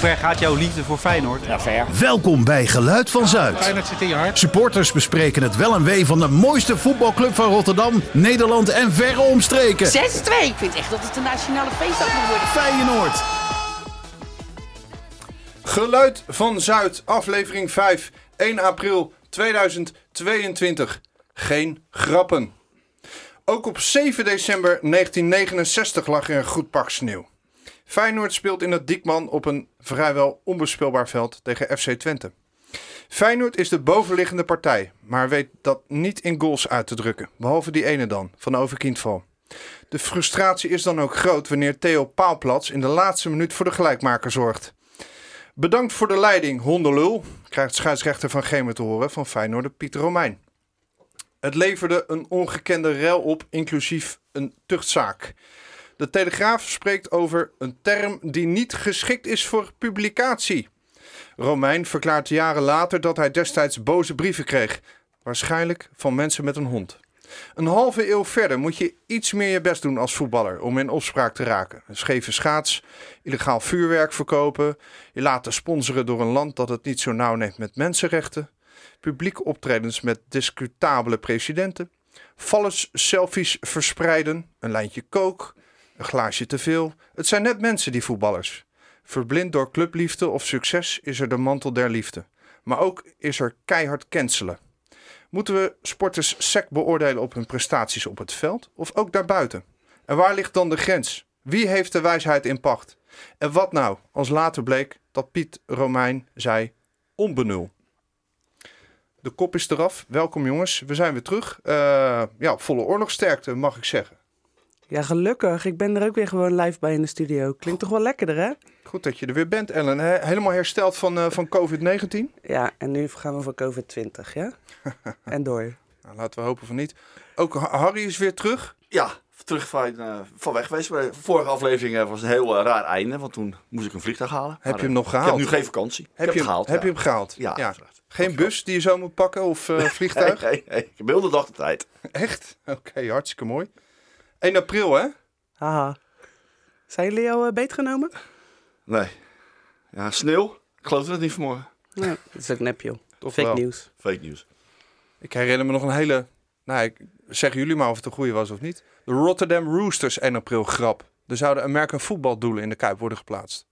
ver gaat jouw liefde voor Feyenoord? Ja, ver. Welkom bij Geluid van Zuid. Feyenoord zit in je hart. Supporters bespreken het wel en wee van de mooiste voetbalclub van Rotterdam, Nederland en verre omstreken. 6-2. Ik vind echt dat het een nationale feestdag moet worden. Feyenoord. Geluid van Zuid, aflevering 5, 1 april 2022. Geen grappen. Ook op 7 december 1969 lag er een goed pak sneeuw. Feyenoord speelt in het Diekman op een vrijwel onbespeelbaar veld tegen FC Twente. Feyenoord is de bovenliggende partij, maar weet dat niet in goals uit te drukken. Behalve die ene dan, van Overkindval. De frustratie is dan ook groot wanneer Theo Paalplats in de laatste minuut voor de gelijkmaker zorgt. Bedankt voor de leiding, hondenlul, krijgt scheidsrechter van Gemer te horen van Feyenoord Pieter Romein. Het leverde een ongekende rel op, inclusief een tuchtzaak. De Telegraaf spreekt over een term die niet geschikt is voor publicatie. Romein verklaart jaren later dat hij destijds boze brieven kreeg. Waarschijnlijk van mensen met een hond. Een halve eeuw verder moet je iets meer je best doen als voetballer om in opspraak te raken. Een scheve schaats, illegaal vuurwerk verkopen, je laten sponsoren door een land dat het niet zo nauw neemt met mensenrechten, publieke optredens met discutabele presidenten, vallers selfies verspreiden, een lijntje kook, een glaasje te veel. Het zijn net mensen, die voetballers. Verblind door clubliefde of succes is er de mantel der liefde. Maar ook is er keihard cancelen. Moeten we sporters sec beoordelen op hun prestaties op het veld of ook daarbuiten? En waar ligt dan de grens? Wie heeft de wijsheid in pacht? En wat nou als later bleek dat Piet Romein zei onbenul? De kop is eraf. Welkom jongens, we zijn weer terug. Uh, ja, volle oorlogsterkte mag ik zeggen. Ja, gelukkig. Ik ben er ook weer gewoon live bij in de studio. Klinkt toch wel lekkerder, hè? Goed dat je er weer bent, Ellen. He helemaal hersteld van, uh, van COVID-19? Ja, en nu gaan we voor COVID-20, ja? en door. Nou, laten we hopen van niet. Ook Harry is weer terug. Ja, terug van, uh, van weg geweest. De vorige aflevering uh, was een heel raar einde, want toen moest ik een vliegtuig halen. Heb je hem nog gehaald? Ik heb nu geen vakantie. Heb, heb je, hem gehaald, heb ja. je hem gehaald? Ja, ja. Geen bus die je zo moet pakken of vliegtuig? nee, nee, nee, ik heb heel de dag de tijd. Echt? Oké, okay, hartstikke mooi. 1 april, hè? Haha. Zijn jullie jou uh, beetgenomen? Nee. Ja, sneeuw. Ik geloofde het niet vanmorgen. Nee, dat is ook nep, joh. Toch Fake wel. nieuws. Fake nieuws. Ik herinner me nog een hele... Nou, ik, zeggen jullie maar of het een goede was of niet. De Rotterdam Roosters 1 april grap. Er zouden American voetbaldoelen in de Kuip worden geplaatst.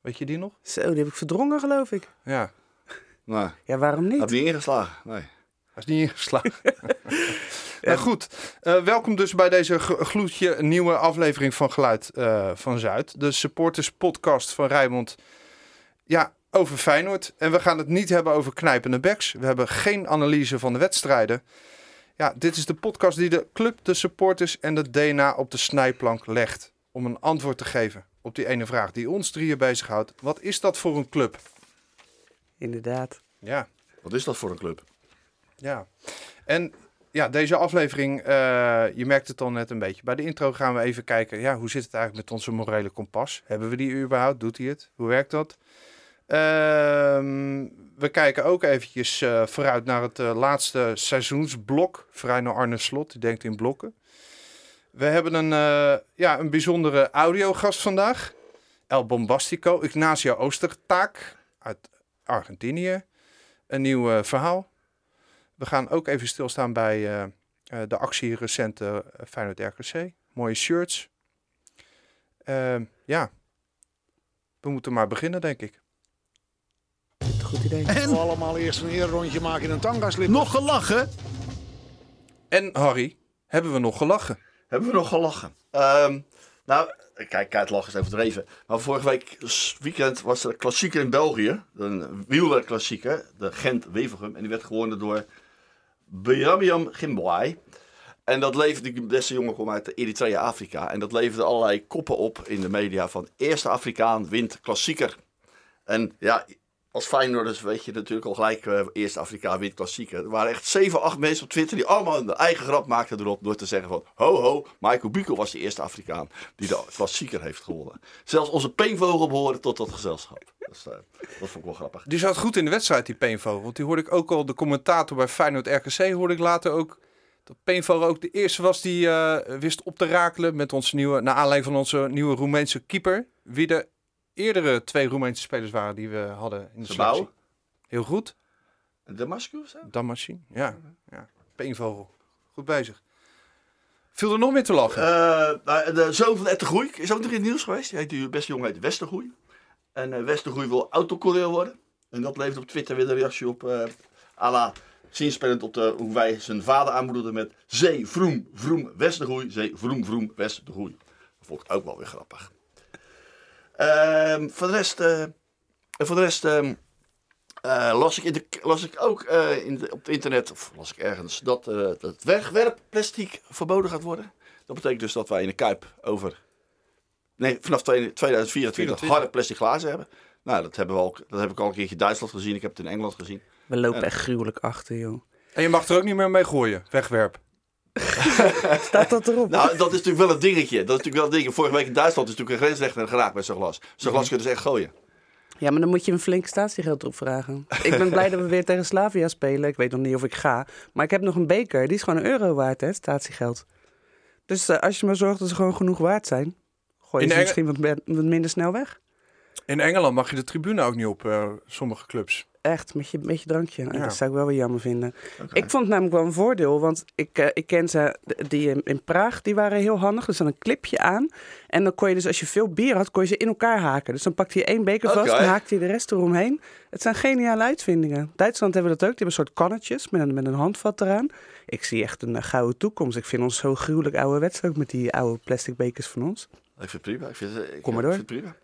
Weet je die nog? Zo, die heb ik verdrongen, geloof ik. Ja. Nee. Ja, waarom niet? Heb niet ingeslagen. Nee. Hij is niet ingeslagen. nou goed, uh, welkom dus bij deze gloedje nieuwe aflevering van Geluid uh, van Zuid. De supporters podcast van Rijmond. Ja, over Feyenoord. En we gaan het niet hebben over knijpende backs. We hebben geen analyse van de wedstrijden. Ja, dit is de podcast die de club, de supporters en de DNA op de snijplank legt. Om een antwoord te geven op die ene vraag die ons drieën bezighoudt. Wat is dat voor een club? Inderdaad. Ja. Wat is dat voor een club? Ja. En ja, deze aflevering, uh, je merkt het al net een beetje. Bij de intro gaan we even kijken, ja, hoe zit het eigenlijk met onze morele kompas? Hebben we die überhaupt? Doet hij het? Hoe werkt dat? Uh, we kijken ook eventjes uh, vooruit naar het uh, laatste seizoensblok. Vrij naar Arne Slot, die denkt in blokken. We hebben een, ja, een bijzondere audiogast vandaag. El Bombastico, Ignacio Oostertaak uit Argentinië. Een nieuw verhaal. We gaan ook even stilstaan bij uh, uh, de actie recente uh, Feyenoord RKC. Mooie shirts. ja, we moeten maar beginnen, denk ik. Goed idee. En we allemaal eerst een eerrondje maken in een tangaslip. Nog gelachen? En Harry, hebben we nog gelachen? Hebben we nog gelachen? Um, nou, kijk, het lachen is overdreven. Maar vorige week weekend was er een klassieker in België. Een wielerklassieker, de Gent-Wevelgem. En die werd gewonnen door Biramiam Gimbwai. En dat leverde, die beste jongen kwam uit Eritrea, Afrika. En dat leverde allerlei koppen op in de media van eerste Afrikaan wint klassieker. En ja, als Feyenoorders weet je natuurlijk al gelijk uh, eerste Afrikaan wint klassieker. Er waren echt 7, 8 mensen op Twitter die allemaal een eigen grap maakten erop. Door te zeggen van, ho ho, Michael Bukel was de eerste Afrikaan die de klassieker heeft gewonnen. Zelfs onze peenvogel behoorde tot dat gezelschap. Dus, uh, dat vond ik wel grappig. Die zat goed in de wedstrijd, die Peenvogel. Want die hoorde ik ook al, de commentator bij Feyenoord RKC, hoorde ik later ook dat Peenvogel ook de eerste was die uh, wist op te rakelen met onze nieuwe, naar aanleiding van onze nieuwe Roemeense keeper. Wie de eerdere twee Roemeense spelers waren die we hadden in de Gebouw. selectie. Heel goed. Damascus? hè? Damascene. Ja, ja. Peenvogel. Goed bezig. Viel er nog meer te lachen? Nou, de zoon van Ed de Groei is ook nog in het nieuws geweest. Die heet die beste jongen heet Westergroei. En eh Westergroei wil autocoureur worden. En dat levert op Twitter weer de reactie op. eh à la zinspellend op de, hoe wij zijn vader aanmoedigden met Zee, Vroom, Vroom, Westergroei. Zee, Vroom, Vroom, Westergroei. Dat vond ik ook wel weer grappig. Ehm, voor de rest, eh, en voor de rest ehm, eh, las, ik in de, las ik ook eh, in de- op het internet, of las ik ergens, dat eh het wegwerpplastic verboden gaat worden. Dat betekent dus dat wij in de Kuip over, nee, vanaf 2024 24. harde plastic glazen hebben. Nou, dat, hebben we al, dat heb ik al een keertje in Duitsland gezien. Ik heb het in Engeland gezien. We lopen echt gruwelijk achter, joh. En je mag er ook niet meer mee gooien. Wegwerp. Staat dat erop? Nou, dat is natuurlijk wel een dingetje. Dat is natuurlijk wel een dingetje. Vorige week in Duitsland is natuurlijk een grensrechter geraakt met zo'n glas. Zo'n glas kunnen ze echt gooien. Ja, maar dan moet je een flink statiegeld erop vragen. Ik ben blij dat we weer tegen Slavia spelen. Ik weet nog niet of ik ga. Maar ik heb nog een beker. Die is gewoon een euro waard, hè, statiegeld. Dus eh, als je maar zorgt dat ze gewoon genoeg waard zijn... gooi je ze misschien wat, wat minder snel weg. In Engeland mag je de tribune ook niet op eh, sommige clubs. Echt, met je, met je drankje. Ja. Dat zou ik wel weer jammer vinden. Ik vond het namelijk wel een voordeel, want ik, eh, ik ken ze, die in, in Praag, die waren heel handig. Er zat een clipje aan. En dan kon je dus, als je veel bier had, kon je ze in elkaar haken. Dus dan pakte je één beker vast en haakte je de rest eromheen. Het zijn geniale uitvindingen. Duitsland hebben we dat ook. Die hebben een soort kannetjes met een, met een handvat eraan. Ik zie echt een eh, gouden toekomst. Ik vind ons zo gruwelijk ouderwets ook met die oude plastic bekers van ons. Ik vind het prima. Ik vind, ik, Kom maar ik door. vind het prima.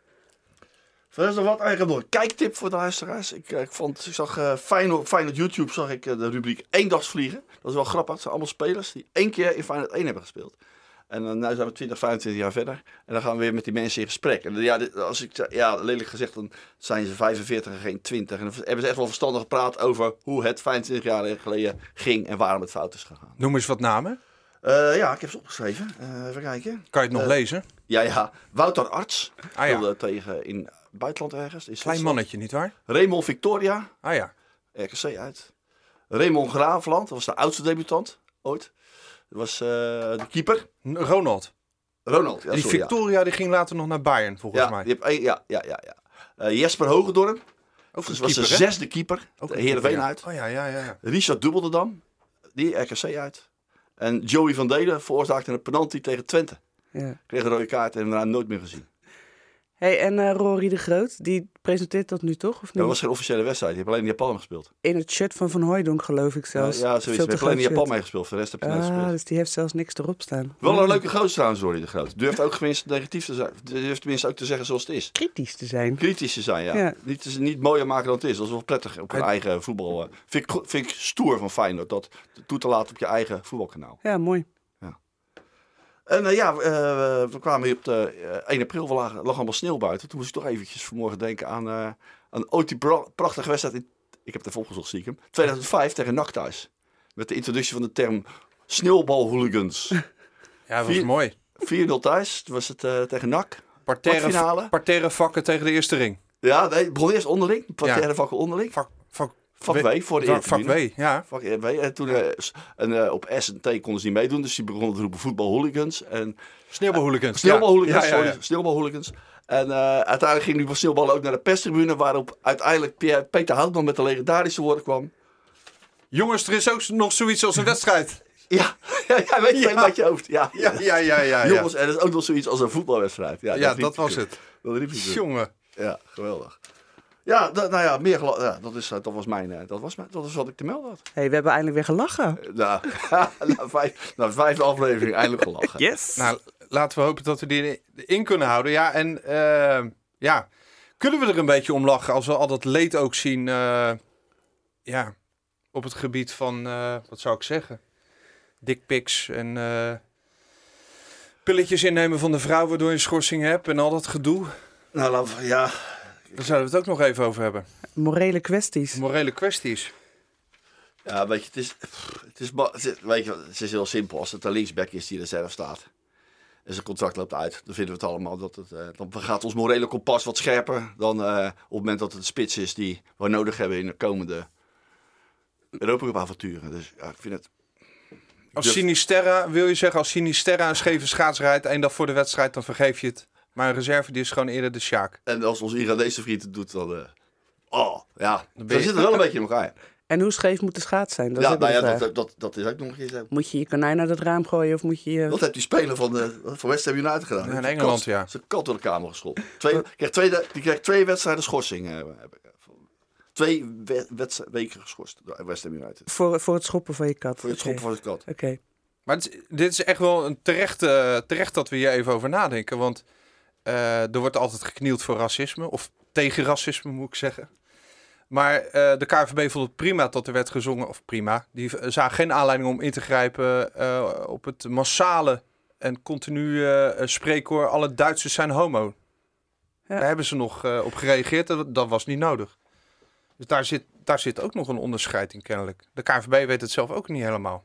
Verder is er wat eigenlijk nog een kijktip voor de luisteraars. Ik, eh, ik, vond, ik zag eh Feyenoord, Feyenoord YouTube zag ik eh, de rubriek Eendagsvliegen. Dat is wel grappig. Het zijn allemaal spelers die één keer in Feyenoord 1 hebben gespeeld. En dan nu zijn we 20, 25 jaar verder. En dan gaan we weer met die mensen in gesprek. En ja, dit- als ik, ja, lelijk gezegd, dan zijn ze 45 en geen 20. En dan hebben ze echt wel verstandig gepraat over hoe het 25 jaar geleden ging en waarom het fout is gegaan. Noem eens wat namen. Eh, ja, ik heb ze opgeschreven. Eh, even kijken. Kan je het nog Eh, lezen? Ja, ja. Wouter Arts Ah ja, tegen in buitenland ergens. In klein mannetje, nietwaar? Raymond Victoria, Ah ja. RKC uit. Raymond Graafland, dat was de oudste debutant ooit. Dat was eh, de keeper. Ronald. Ronald. Ja, die sorry, ja. Victoria die ging later nog naar Bayern, volgens Ja, mij. die heb één- ja, ja, ja. ja. Eh, Jesper Hogendorp, Ook dat een was de zesde keeper. Ook de een Heerenveen uit. Oh ja, ja, ja. ja. Richard Dubbelderdam, die RKC uit. En Joey van Delen veroorzaakte een penalty tegen Twente. Ja. Kreeg een rode kaart en daarna nooit meer gezien. Hey, en eh, Rory de Groot, die presenteert dat nu toch? Of niet? Dat was geen officiële wedstrijd. Die heeft alleen in Japan gespeeld. In het shirt van Van Hooijdonk, geloof ik zelfs. ja zoiets. Te heeft alleen in Japan meegespeeld. Voor de rest heb je Ah, gespeeld. dus die heeft zelfs niks erop staan. Wel een leuke gozer trouwens, Rory de Groot. Durft ook tenminste negatief te zijn. Durft tenminste ook te zeggen zoals het is. Kritisch te zijn. Kritisch te zijn, ja. Niet, te- niet mooier maken dan het is. Dat is wel prettig op een eigen voetbal. eh. Vind ik, vind ik stoer van Feyenoord, dat toe te laten op je eigen voetbalkanaal. Ja, mooi. En eh, ja, eh, we kwamen hier op de eh, 1 april, we lagen, lag allemaal sneeuw buiten. Toen moest ik toch eventjes vanmorgen denken aan, eh aan ooit die pra- prachtige wedstrijd in, ik heb het even opgezocht, zie ik hem, 2005 tegen NAC thuis. Met de introductie van de term sneeuwbalhooligans. Ja, dat was Vier- mooi. 4-0 thuis, toen was het eh, tegen NAC. Parterre, parterre vakken tegen de eerste ring. Ja, nee, het begon eerst onderling, parterre vakken onderling. Vak, vak, Vak W voor de eerste vak W, ja. Vak W. En toen eh, en, eh, op S en T konden ze niet meedoen, dus die begonnen te roepen voetbalhooligans. En Sneeuwbalhooligans. Sneeuwbalhooligans, Ja, ja, sneeuwbalhooligans. En eh, uiteindelijk ging die sneeuwballen ook naar de perstribune, waarop uiteindelijk Pierre- Peter Houtman met de legendarische woorden kwam. Jongens, er is ook nog zoiets als een wedstrijd. Ja, ja, ja weet je Ja. uit je hoofd. Ja, Ja, ja, ja, ja. Jongens, er is ook nog zoiets als een voetbalwedstrijd. Ja, dat hij was het. Dat riep. Jongen. Ja, geweldig. Ja, nou ja, meer ja, dat, is, eh, dat was mijn, eh, dat was mijn, dat is wat ik te melden had. hey, we hebben eindelijk weer gelachen. Eh, Nou, na, vijf, na vijfde aflevering eindelijk gelachen. Yes. Nou, laten we hopen dat we die in kunnen houden. Ja, en eh, ja, kunnen we er een beetje om lachen als we al dat leed ook zien. eh, ja, op het gebied van, eh, wat zou ik zeggen? Dickpics en eh, pilletjes innemen van de vrouw waardoor je een schorsing hebt en al dat gedoe. Nou, ja, Daar zouden we het ook nog even over hebben. Morele kwesties. Morele kwesties. Ja, weet je, het is, het is, weet je, het is heel simpel. Als het een linksback is die er zelf staat en zijn contract loopt uit, dan vinden we het allemaal dat het, eh, dan gaat ons morele kompas wat scherper dan eh, op het moment dat het een spits is die we nodig hebben in de komende Europa Cup avonturen. Dus ja, ik vind het, Als durf- Sinisterra, wil je zeggen, als Sinisterra een scheve schaats rijdt één dag voor de wedstrijd, dan vergeef je het. Maar een reserve die is gewoon eerder de Sjaak. En als onze Iranese vriend het doet, dan... eh, oh, ja. We je- zitten wel een beetje in elkaar. En hoe scheef moet de schaats zijn? Dat ja, nou ja, dat, dat, dat is ook nog een keer zo. Moet je je konijn uit het raam gooien of moet je... je- Wat heeft die speler van, de, van West Ham United gedaan? Ja, in Engeland, kat- ja. Zijn kat door de kamer geschopt. Twee, kreeg twee, die kreeg twee wedstrijden schorsing. eh, heb ik, eh, Twee we- wedst- weken geschorst door West Ham United. Voor, voor het schoppen van je kat? Voor het Oké. schoppen van zijn kat. Oké. Maar het is- dit is echt wel een terecht, eh, terecht dat we hier even over nadenken. Want eh, er wordt altijd geknield voor racisme. Of tegen racisme, moet ik zeggen. Maar eh, de KVB vond het prima dat er werd gezongen. Of prima. Die zagen geen aanleiding om in te grijpen eh, op het massale en continu eh, spreekkoor. Alle Duitsers zijn homo. Ja. Daar hebben ze nog eh, op gereageerd. Dat, dat was niet nodig. Dus daar zit, daar zit ook nog een onderscheid in kennelijk. De KVB weet het zelf ook niet helemaal.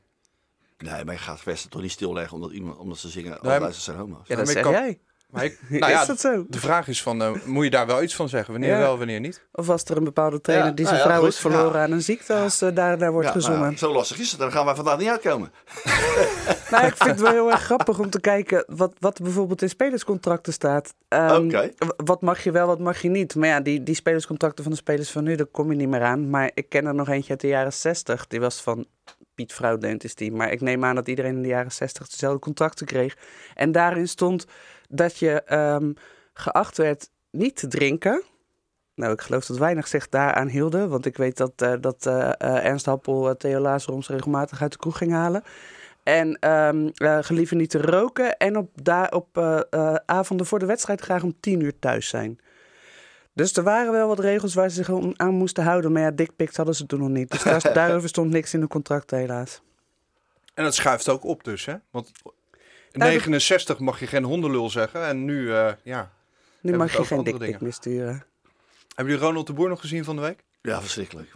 Nee, maar je gaat Westen toch niet stilleggen omdat, iemand, omdat ze zingen. Alle Duitsers zijn homo's. Ja, dat zeg kan- jij. Maar ik, nou ja, is dat zo? De vraag is van, eh, moet je daar wel iets van zeggen? Wanneer Ja. wel, wanneer niet? Of was er een bepaalde trainer Ja, die nou zijn ja, vrouw goed, is verloren ja. aan een ziekte als uh, daar, daar wordt Ja, nou gezongen? ja, zo lastig is het. Dan gaan wij vandaag niet uitkomen. Nou, ik vind het wel heel erg grappig om te kijken wat, wat er bijvoorbeeld in spelerscontracten staat. Ehm, Oké. w- Wat mag je wel, wat mag je niet. Maar ja, die, die spelerscontracten van de spelers van nu, daar kom je niet meer aan. Maar ik ken er nog eentje uit de jaren 60. Die was van Piet Vrouwdeent is die. Maar ik neem aan dat iedereen in de jaren 60 dezelfde contracten kreeg. En daarin stond dat je ehm, geacht werd niet te drinken. Nou, ik geloof dat weinig zich daaraan hielden. Want ik weet dat, eh, dat eh, Ernst Happel Theo Lazaroms regelmatig uit de kroeg ging halen. En gelieve niet te roken. En op, daar, op avonden voor de wedstrijd graag om tien uur thuis zijn. Dus er waren wel wat regels waar ze zich aan moesten houden. Maar ja, dickpics hadden ze toen nog niet. Dus daar, daarover stond niks in de contracten helaas. En dat schuift ook op dus, hè? Want 69 mag je geen hondenlul zeggen. En nu, eh, ja. Nu mag je geen dingen. meer sturen. Hebben jullie Ronald de Boer nog gezien van de week? Ja, verschrikkelijk.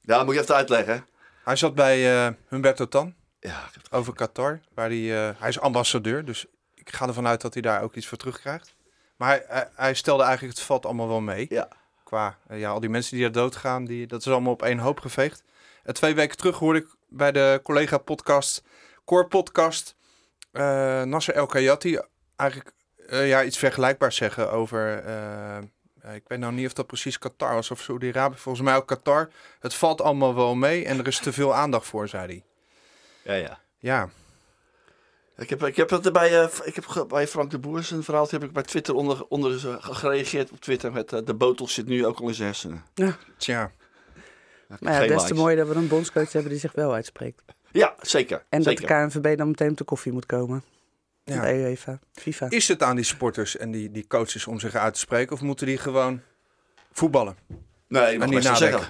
Ja, moet je even uitleggen. Hij zat bij eh, Humberto Tan Ja, ik heb het- over Qatar. Waar hij, eh, hij is ambassadeur, dus ik ga ervan uit dat hij daar ook iets voor terugkrijgt. Maar hij, hij, hij stelde eigenlijk het valt allemaal wel mee. ja. Qua ja, al die mensen die er doodgaan, die, dat is allemaal op één hoop geveegd. En twee weken terug hoorde ik bij de collega-podcast, Core Podcast, eh Nasser El Kayati eigenlijk eh, ja, iets vergelijkbaars zeggen over. eh, ik weet nou niet of dat precies Qatar was of Saudi-Arabië. Volgens mij ook Qatar. Het valt allemaal wel mee en er is te veel aandacht voor, zei hij. Ja, ja. Ja, Ik heb, ik heb het er bij, eh, ik heb bij Frank de Boer zijn verhaal heb ik bij Twitter onder, onder gereageerd op Twitter met de botel zit nu ook al in zijn hersenen. tja. Ja, ik heb Maar ja, des te mooier dat we een bondscoach hebben die zich wel uitspreekt. Ja, zeker. En zeker. dat de KNVB dan meteen op de koffie moet komen. Ja. De UEFA, FIFA. Is het aan die sporters en die, die coaches om zich uit te spreken? Of moeten die gewoon voetballen? Nee, je mag niet zeggen.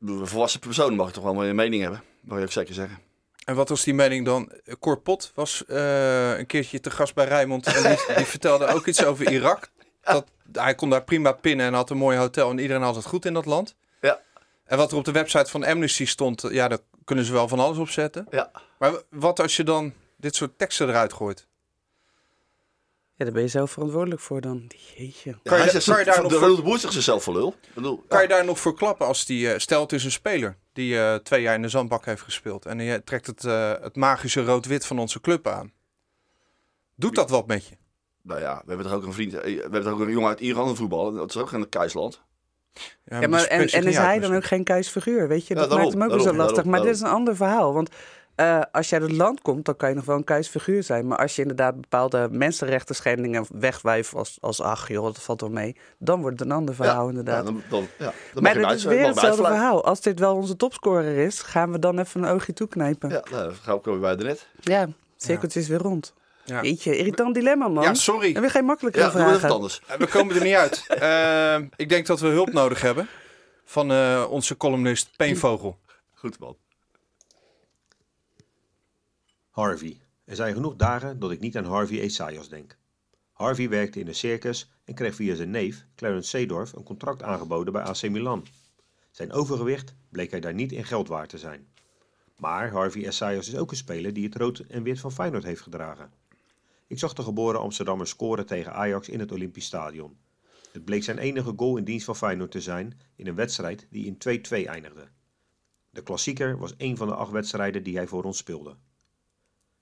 Ik volwassen persoon mag toch wel een mening hebben. Mag je ook zeker zeggen. En wat was die mening dan? Cor Pot was eh, een keertje te gast bij Rijnmond. En die, die vertelde ook iets over Irak. Dat, hij kon daar prima pinnen en had een mooi hotel. En iedereen had het goed in dat land. Ja. En wat er op de website van Amnesty stond, ja, daar kunnen ze wel van alles op zetten. Ja. Maar wat als je dan dit soort teksten eruit gooit? Ja, daar ben je zelf verantwoordelijk voor dan. Jeetje. Ja, Kan je zegt kan je daar nog de voor- Boer zegt zichzelf voor lul. Ik bedoel, Kan je daar nog voor klappen als die, eh, stel het is een speler die eh, twee jaar in de zandbak heeft gespeeld. En je trekt het, eh, het magische rood-wit van onze club aan. Doet dat wat met je? Nou ja, we hebben toch ook een vriend. eh, We hebben toch ook een jongen uit Iran in voetbal. Dat is ook geen keisland. Ja, maar en, en is hij dan ook geen kuisfiguur? Weet je, Ja, dat daarom, maakt hem ook weer zo daarom, lastig. daarom, maar dit is een ander verhaal. Want eh, als je uit het land komt, dan kan je nog wel een kuisfiguur zijn. Maar als je inderdaad bepaalde mensenrechten schendingen wegwijft als, als ach joh, dat valt wel mee. Dan wordt het een ander verhaal ja, inderdaad. Ja, dan, dan, ja, dan maar hem is weer hetzelfde verhaal. Als dit wel onze topscorer is, gaan we dan even een oogje toeknijpen. Ja, Ja, nou, dan gaan we bij de net. het cirkeltje is weer rond. Ja. Jeetje, irritant dilemma man. Ja, sorry. En weer geen makkelijke Ja, vragen. anders. Eh, We komen er niet uit. Eh, ik denk dat we hulp nodig hebben van eh, onze columnist Peenvogel. Goed man. Harvey. Er zijn genoeg dagen dat ik niet aan Harvey Esaias denk. Harvey werkte in een circus en kreeg via zijn neef, Clarence Seedorf, een contract aangeboden bij AC Milan. Zijn overgewicht bleek hij daar niet in geld waard te zijn. Maar Harvey Esaias is ook een speler die het rood en wit van Feyenoord heeft gedragen. Ik zag de geboren Amsterdammer scoren tegen Ajax in het Olympisch Stadion. Het bleek zijn enige goal in dienst van Feyenoord te zijn in een wedstrijd die in 2-2 eindigde. De klassieker was een van de acht wedstrijden die hij voor ons speelde.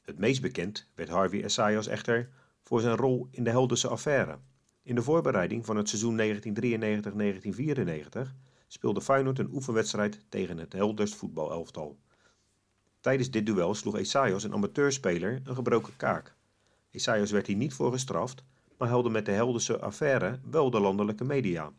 Het meest bekend werd Harvey Esaias echter voor zijn rol in de Helderse affaire. In de voorbereiding van het seizoen 1993-1994 speelde Feyenoord een oefenwedstrijd tegen het Helders voetbalelftal. Tijdens dit duel sloeg Esaios, een amateurspeler, een gebroken kaak. Esaios werd hier niet voor gestraft, maar helde met de Helderse affaire wel de landelijke media.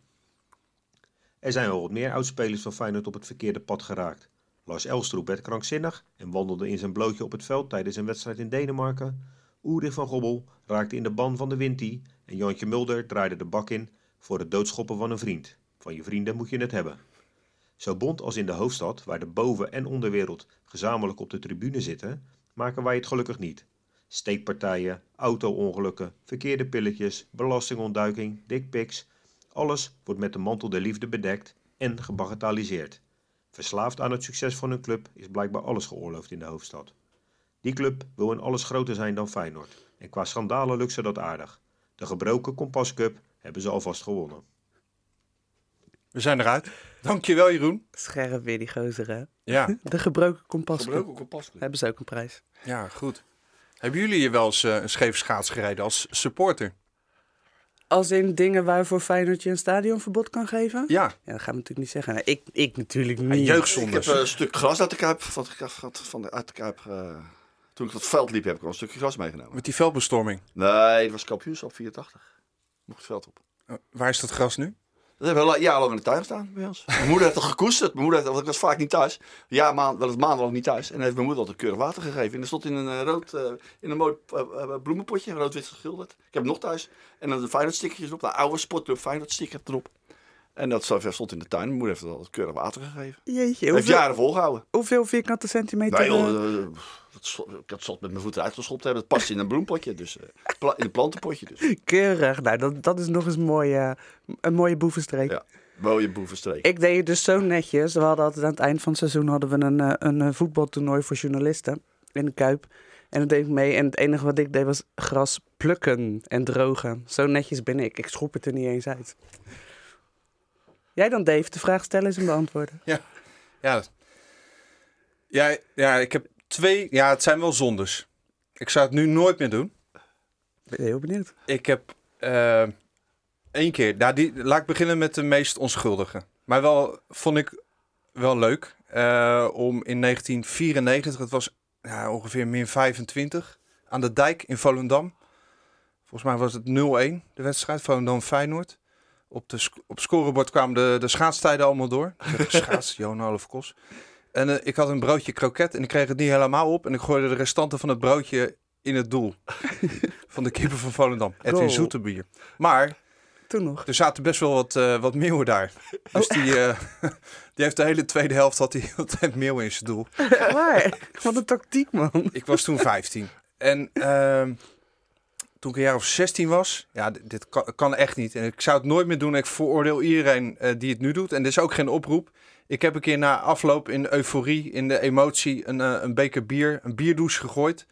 Er zijn wel wat meer oudspelers van Feyenoord op het verkeerde pad geraakt. Lars Elstroep werd krankzinnig en wandelde in zijn blootje op het veld tijdens een wedstrijd in Denemarken. Ulrich van Gobbel raakte in de ban van de Winti en Jantje Mulder draaide de bak in voor het doodschoppen van een vriend. Van je vrienden moet je het hebben. Zo bond als in de hoofdstad, waar de boven- en onderwereld gezamenlijk op de tribune zitten, maken wij het gelukkig niet. Steekpartijen, auto-ongelukken, verkeerde pilletjes, belastingontduiking, dickpics, alles wordt met de mantel der liefde bedekt en gebagatelliseerd. Verslaafd aan het succes van hun club is blijkbaar alles geoorloofd in de hoofdstad. Die club wil in alles groter zijn dan Feyenoord. En qua schandalen lukt ze dat aardig. De gebroken Compascup hebben ze alvast gewonnen. We zijn eruit. Dankjewel Jeroen. Scherp weer die gozer, hè? Ja, De gebroken kompas. Gebroken kompas. Hebben ze ook een prijs. ja goed. Hebben jullie je wel eens eh, een scheef schaats gereden als supporter? Als in dingen waarvoor Feyenoord je een stadionverbod kan geven? Ja, Ja, dat gaan we natuurlijk niet zeggen. Nee, ik, ik natuurlijk niet. Ik heb jeugdzonders. eh, een stuk gras uit de kuip. Van, de, uit de kuip eh, toen ik op het veld liep, heb ik al een stukje gras meegenomen. Met die veldbestorming. Nee, het was kampioenschap 84. Mocht het veld op. Waar is dat gras nu? Dat hebben we al jarenlang in de tuin gestaan bij ons. Mijn moeder heeft het gekoesterd. Mijn moeder heeft, want ik was vaak niet thuis. Ja, maand, wel het maandenlang niet thuis. En heeft mijn moeder altijd keurig water gegeven. En er stond in een eh, rood, eh, in een mooi eh, bloemenpotje, rood-wit geschilderd. Ik heb het nog thuis. En dan de Feyenoord stickertjes erop. De oude sportclub Feyenoord sticker erop. En dat stond in de tuin. Mijn moeder heeft het altijd keurig water gegeven. Jeetje, Heeft hoeveel, jaren volgehouden. hoeveel vierkante centimeter? Nee, joh, dat zo- ik had zot met mijn voeten uitgeschopt hebben. Het past in een bloempotje. Dus, eh, pla- in een plantenpotje. Dus. Keurig. Nou, dat, dat is nog eens mooi, eh, een mooie boevenstreek. Ja. Mooie boevenstreek. Ik deed het dus zo netjes. We hadden altijd aan het eind van het seizoen hadden we een, eh, een voetbaltoernooi voor journalisten in de Kuip. En dat deed ik mee. En het enige wat ik deed was gras plukken en drogen. Zo netjes ben ik. Ik schop het er niet eens uit. Jij dan, Dave, de vraag stellen is en beantwoorden. Ja. Ja, ja, ik heb twee. Ja, het zijn wel zondes. Ik zou het nu nooit meer doen. Ik ben heel benieuwd. Ik heb eh één keer. Nou, die, laat ik beginnen met de meest onschuldige. Maar wel vond ik wel leuk. eh, om in 1994, het was ja, ongeveer min 25, aan de dijk in Volendam. Volgens mij was het 0-1, de wedstrijd. Volendam-Feyenoord. Op, de, op het scorebord kwamen de, de schaatstijden allemaal door. Geschaatst, Johan Olaf Kos. En eh, ik had een broodje kroket en ik kreeg het niet helemaal op. En ik gooide de restanten van het broodje in het doel. van de keeper van Volendam, Edwin Goal. Zoetebier. Maar Toen nog. er zaten best wel wat, eh, wat meeuwen daar. Dus die, eh, die heeft de hele tweede helft had hij altijd meeuw in zijn doel. Waar? Wat een tactiek, man. Ik was toen 15. En ehm, toen ik een jaar of 16 was, ja, dit, dit kan, kan echt niet. En ik zou het nooit meer doen. Ik veroordeel iedereen eh, die het nu doet. En dit is ook geen oproep. Ik heb een keer na afloop in euforie, in de emotie, een, eh, een beker bier, een bierdouche gegooid.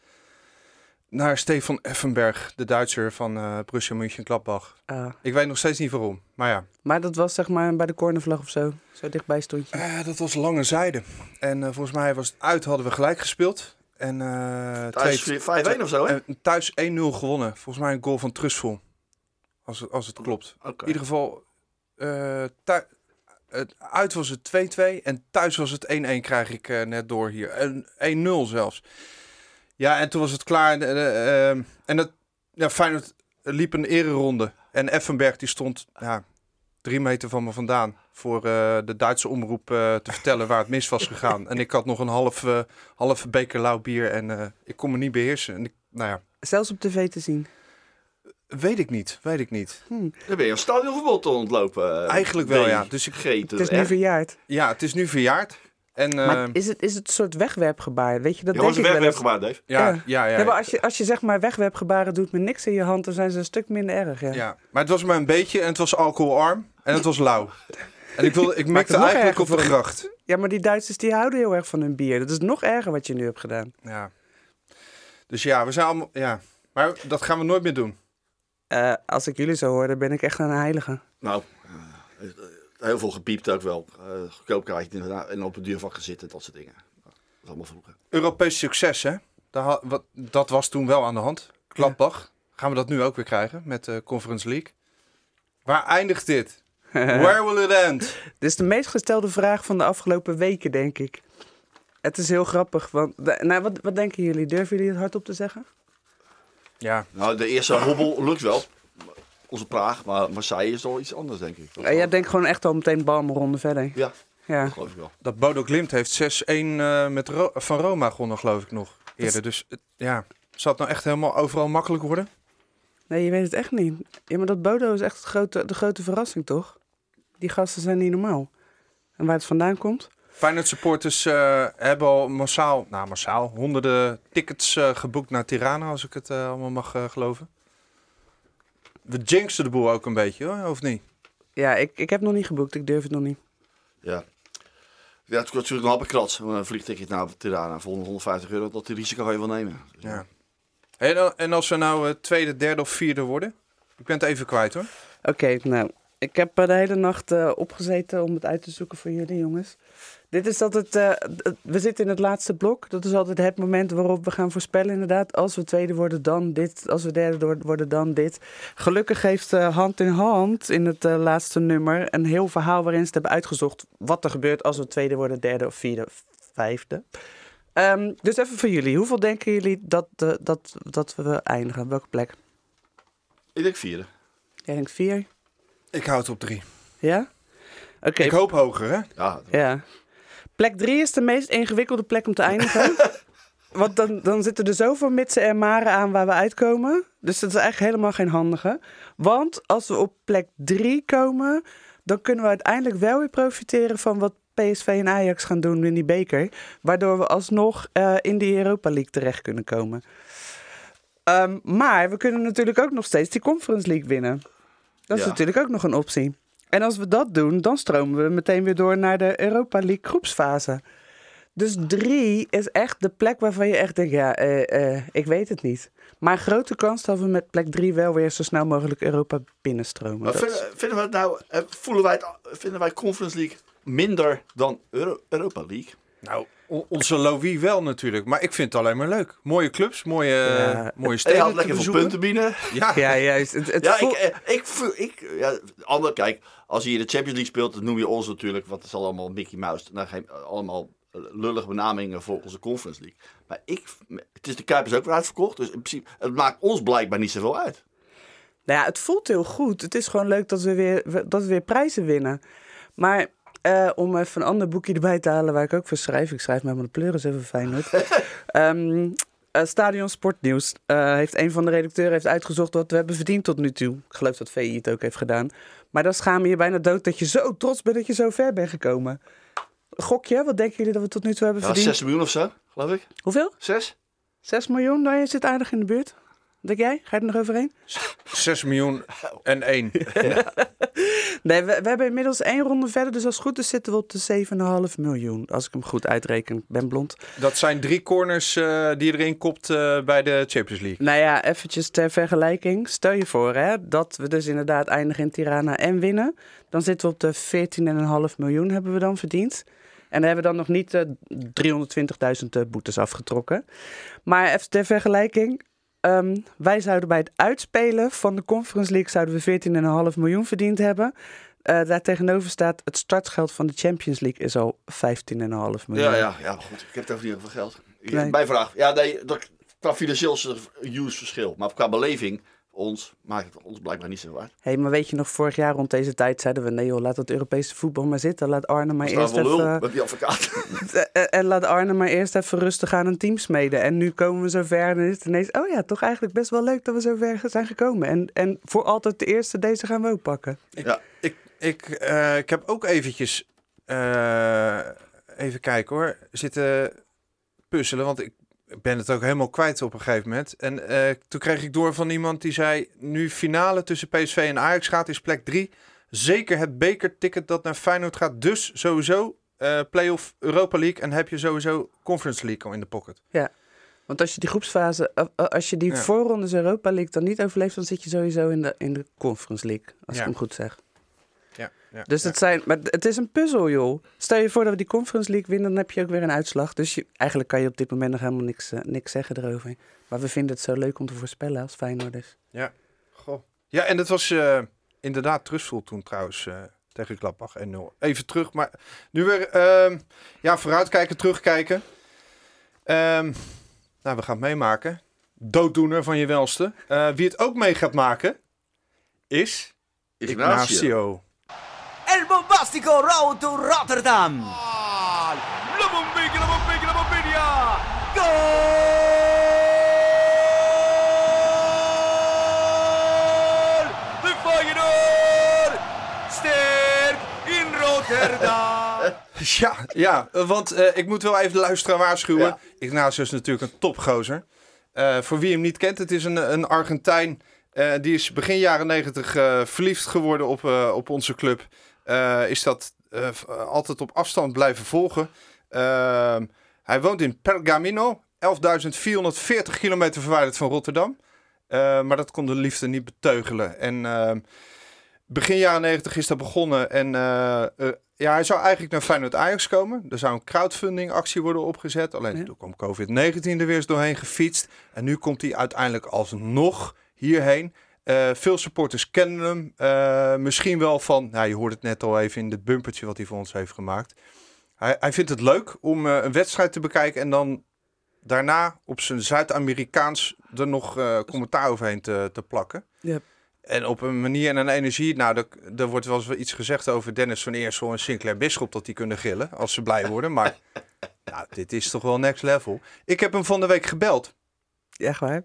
Naar Stefan Effenberg, de Duitser van eh Borussia Mönchengladbach. Ah, Ik weet nog steeds niet waarom. Maar ja, maar dat was zeg maar bij de cornervlag of zo. Zo dichtbij stond je. Dat was lange zijde. En volgens mij was het uit, hadden we gelijk gespeeld. En eh, Thuis twee- 5-1 of zo, hè? en thuis 1-0 gewonnen. Volgens mij een goal van Trustful. Als het, als het klopt. In ieder geval, eh, uit was het 2-2 en thuis was het 1-1 krijg ik eh, net door hier. En 1-0 zelfs. Ja, en toen was het klaar. En, en dat, ja, Feyenoord liep een ereronde. En Effenberg die stond ja, drie meter van me vandaan. Voor eh, de Duitse omroep eh, te vertellen waar het mis was gegaan. En ik had nog een half, eh, half beker lauw bier en eh, ik kon me niet beheersen. En ik, nou ja, Zelfs op tv te zien. weet ik niet. Weet ik niet. Dan ben je een stadionverbod te ontlopen. Eigenlijk wel, ja. Dus ik- Gegeten, Het is nu verjaard. Ja, het is nu verjaard. En, eh, Maar is het, is het een soort wegwerpgebaar? Weet je, dat Je denk was ik wegwerpgebaar, Dave. ja, ja. ja, ja, Ja, maar als je, als je zeg maar wegwerpgebaren doet met niks in je hand, dan zijn ze een stuk minder erg. Ja. Ja, maar het was maar een beetje en het was alcoholarm en het was lauw. En ik, wilde, ik mikte het eigenlijk op de gracht. Ja, maar die Duitsers die houden heel erg van hun bier. Dat is nog erger wat je nu hebt gedaan. Ja. Dus ja, we zijn allemaal... Ja. Maar dat gaan we nooit meer doen. Eh, als ik jullie zo hoor, dan ben ik echt een heilige. Nou, eh, heel veel gepiept ook wel. Uh, goedkoop kaartje inderdaad. En op een duurvak gezitten, dat soort dingen. Dat is allemaal vroeger. Europees succes, hè? Daar ha- wat, dat was toen wel aan de hand. Gaat Gaan we dat nu ook weer krijgen met de Conference League? Waar eindigt dit? Where will it end? Dit is de meest gestelde vraag van de afgelopen weken, denk ik. Het is heel grappig. Want, nou, wat, wat denken jullie? Durven jullie het hardop te zeggen? Ja, Nou, de eerste hobbel lukt wel. Onze Praag, maar Marseille is wel iets anders, denk ik. Uh, jij denkt gewoon echt al meteen bam, ronde verder. Ja, Ja. dat geloof ik wel. dat Bodo Glimt heeft 6-1 eh, met Ro- van Roma gewonnen, geloof ik nog eerder. Dus het- ja, zal het nou echt helemaal overal makkelijk worden? Nee, je weet het echt niet. Ja, maar dat Bodo is echt grote, de grote verrassing, toch? Die gasten zijn niet normaal. En waar het vandaan komt? Feyenoord supporters eh, hebben al massaal, nou massaal, honderden tickets eh, geboekt naar Tirana, als ik het eh, allemaal mag geloven. We jinxen de boel ook een beetje, hoor, of niet? Ja, ik, ik heb nog niet geboekt. Ik durf het nog niet. Ja. Ja, het is natuurlijk een happenkrat. Een vliegticket naar Tirana voor 150 euro. Dat die risico ga je wel nemen. Dus, Ja. En, en als we nou tweede, derde of vierde worden? Ik ben het even kwijt, hoor. Oké, nou. Ik heb de hele nacht eh, opgezeten om het uit te zoeken voor jullie, jongens. Dit is altijd. d- we zitten in het laatste blok. Dat is altijd het moment waarop we gaan voorspellen, inderdaad. Als we tweede worden, dan dit. Als we derde worden, dan dit. Gelukkig heeft eh, hand in hand in het laatste nummer een heel verhaal waarin ze hebben uitgezocht wat er gebeurt als we tweede worden, derde of vierde, vijfde. Ehm, dus even voor jullie. Hoeveel denken jullie dat, dat, dat we eindigen? Welke plek? Ik denk vierde. Jij denkt vier? Ik hou het op drie. Ja? Oké, Ik hoop hoger, hè? Ja, Ja. Plek 3 is de meest ingewikkelde plek om te eindigen. Want dan, dan zitten er zoveel mitsen en maren aan waar we uitkomen. Dus dat is eigenlijk helemaal geen handige. Want als we op plek 3 komen, dan kunnen we uiteindelijk wel weer profiteren van wat PSV en Ajax gaan doen in die beker. Waardoor we alsnog eh, in die Europa League terecht kunnen komen. Ehm, maar we kunnen natuurlijk ook nog steeds die Conference League winnen. Dat is Ja. natuurlijk ook nog een optie. En als we dat doen, dan stromen we meteen weer door naar de Europa League groepsfase. Dus drie is echt de plek waarvan je echt denkt, ja, eh, eh, ik weet het niet. Maar grote kans dat we met plek drie wel weer zo snel mogelijk Europa binnenstromen. Maar vinden, we het nou, eh, voelen wij het, vinden wij Conference League minder dan Euro- Europa League? Nou, onze Louis wel natuurlijk. Maar ik vind het alleen maar leuk. Mooie clubs, mooie, Ja. mooie En je steden had lekker veel punten binnen. Ja, Ja, juist. Het, het Ja, ik, voelt- eh, ik, voel- ik, ja, ander, kijk, als je hier de Champions League speelt, dan noem je ons natuurlijk, want het is allemaal Mickey Mouse. Nou, geen, allemaal lullige benamingen voor onze Conference League. Maar ik, het is de Kuipers ook weer uitverkocht, dus in principe, het maakt ons blijkbaar niet zoveel uit. Nou ja, het voelt heel goed. Het is gewoon leuk dat we weer, dat we weer prijzen winnen. Maar eh, om even een ander boekje erbij te halen waar ik ook voor schrijf. Ik schrijf met mijn pleuris even Feyenoord. Ehm eh, Stadion Sportnieuws eh, heeft een van de redacteuren heeft uitgezocht wat we hebben verdiend tot nu toe. Ik geloof dat VI het ook heeft gedaan. Maar dan schaam je je bijna dood dat je zo trots bent dat je zo ver bent gekomen. Gokje, wat denken jullie dat we tot nu toe hebben Ja, verdiend? 6 miljoen of zo, geloof ik. Hoeveel? 6? 6 miljoen? Nou, je zit aardig in de buurt. Denk jij? Ga je er nog overheen? 6 miljoen en één. Nee, we, we hebben inmiddels één ronde verder. Dus als het goed is zitten we op de 7,5 miljoen. Als ik hem goed uitreken. Ik ben blond. Dat zijn drie corners eh, die je erin kopt eh, bij de Champions League. Nou ja, eventjes ter vergelijking. Stel je voor hè, dat we dus inderdaad eindigen in Tirana en winnen. Dan zitten we op de 14,5 miljoen hebben we dan verdiend. En dan hebben we dan nog niet eh 320.000 eh, boetes afgetrokken. Maar even ter vergelijking. Ehm, wij zouden bij het uitspelen van de Conference League zouden we 14,5 miljoen verdiend hebben. Eh daar tegenover staat het startgeld van de Champions League is al 15,5 miljoen. Ja, ja, ja, goed. Ik heb het over niet over geld. Ik, Nee. Mijn vraag. Ja, nee, dat, qua financieel is er een huge verschil. Maar qua beleving, ons, maakt het ons blijkbaar niet zo uit. Hé, maar weet je nog, vorig jaar rond deze tijd zeiden we... nee joh, laat het Europese voetbal maar zitten. Laat Arne maar eerst voor lul even... met die advocaat. En, en laat Arne maar eerst even rustig aan een team smeden. En nu komen we zo ver en is het ineens... oh ja, toch eigenlijk best wel leuk dat we zo ver zijn gekomen. En, en voor altijd de eerste, deze gaan we ook pakken. ja. Ik, ik, eh, ik heb ook eventjes, eh, even kijken hoor, zitten puzzelen. Want ik ben het ook helemaal kwijt op een gegeven moment. En eh, toen kreeg ik door van iemand die zei, nu finale tussen PSV en Ajax gaat, is plek 3. Zeker het bekerticket dat naar Feyenoord gaat. Dus sowieso eh play-off Europa League. En heb je sowieso Conference League al in de pocket. Want als je die groepsfase... eh, als je die Ja. voorrondes Europa League dan niet overleeft... dan zit je sowieso in de, in de Conference League. Als Ja. ik hem goed zeg. Ja, ja, Dus het, zijn, maar het is een puzzel, joh. Stel je voor dat we die Conference League winnen, dan heb je ook weer een uitslag. Dus je, eigenlijk kan je op dit moment nog helemaal niks, eh, niks zeggen erover. Maar we vinden het zo leuk om te voorspellen als Feyenoorders. Goh. Ja, en het was eh, inderdaad trustful toen trouwens eh, tegen Gladbach 1-0. Even terug, maar nu weer ehm, ja, vooruitkijken, terugkijken. Ehm, nou, we gaan het meemaken. Dooddoener van je welste. Eh, wie het ook mee gaat maken is Ignacio. Ignacio. El bombastico road to Rotterdam. La bombilla, la bombilla, la bombilla. Goal! De Feyenoord! Sterk in Rotterdam. Ja, ja want eh, ik moet wel even de luisteraar waarschuwen. Ja. Ignacio is natuurlijk een topgozer. Eh, voor wie hem niet kent, het is een, een Argentijn. eh, die is begin jaren negentig eh, verliefd geworden op, eh, op onze club. Eh, is dat eh, eh, altijd op afstand blijven volgen. Ehm, hij woont in Pergamino, 11.440 kilometer verwijderd van Rotterdam. Maar dat kon de liefde niet beteugelen. En ehm, begin jaren 90 is dat begonnen. En ja, hij zou eigenlijk naar Feyenoord Ajax komen. Er zou een crowdfunding actie worden opgezet. Alleen Ja. toen kwam COVID-19 er weer eens doorheen gefietst. En nu komt hij uiteindelijk alsnog hierheen. Eh, veel supporters kennen hem. Eh, misschien wel van, nou, je hoort het net al even in het bumpertje wat hij voor ons heeft gemaakt. Hij, hij vindt het leuk om eh, een wedstrijd te bekijken en dan daarna op zijn Zuid-Amerikaans er nog commentaar overheen te, te plakken. Ja. En op een manier en een energie. Nou, er, er wordt wel eens wel iets gezegd over Dennis van Eersel en Sinclair Bisschop dat die kunnen gillen als ze blij worden. Maar nou, dit is toch wel next level. Ik heb hem van de week gebeld. Echt waar?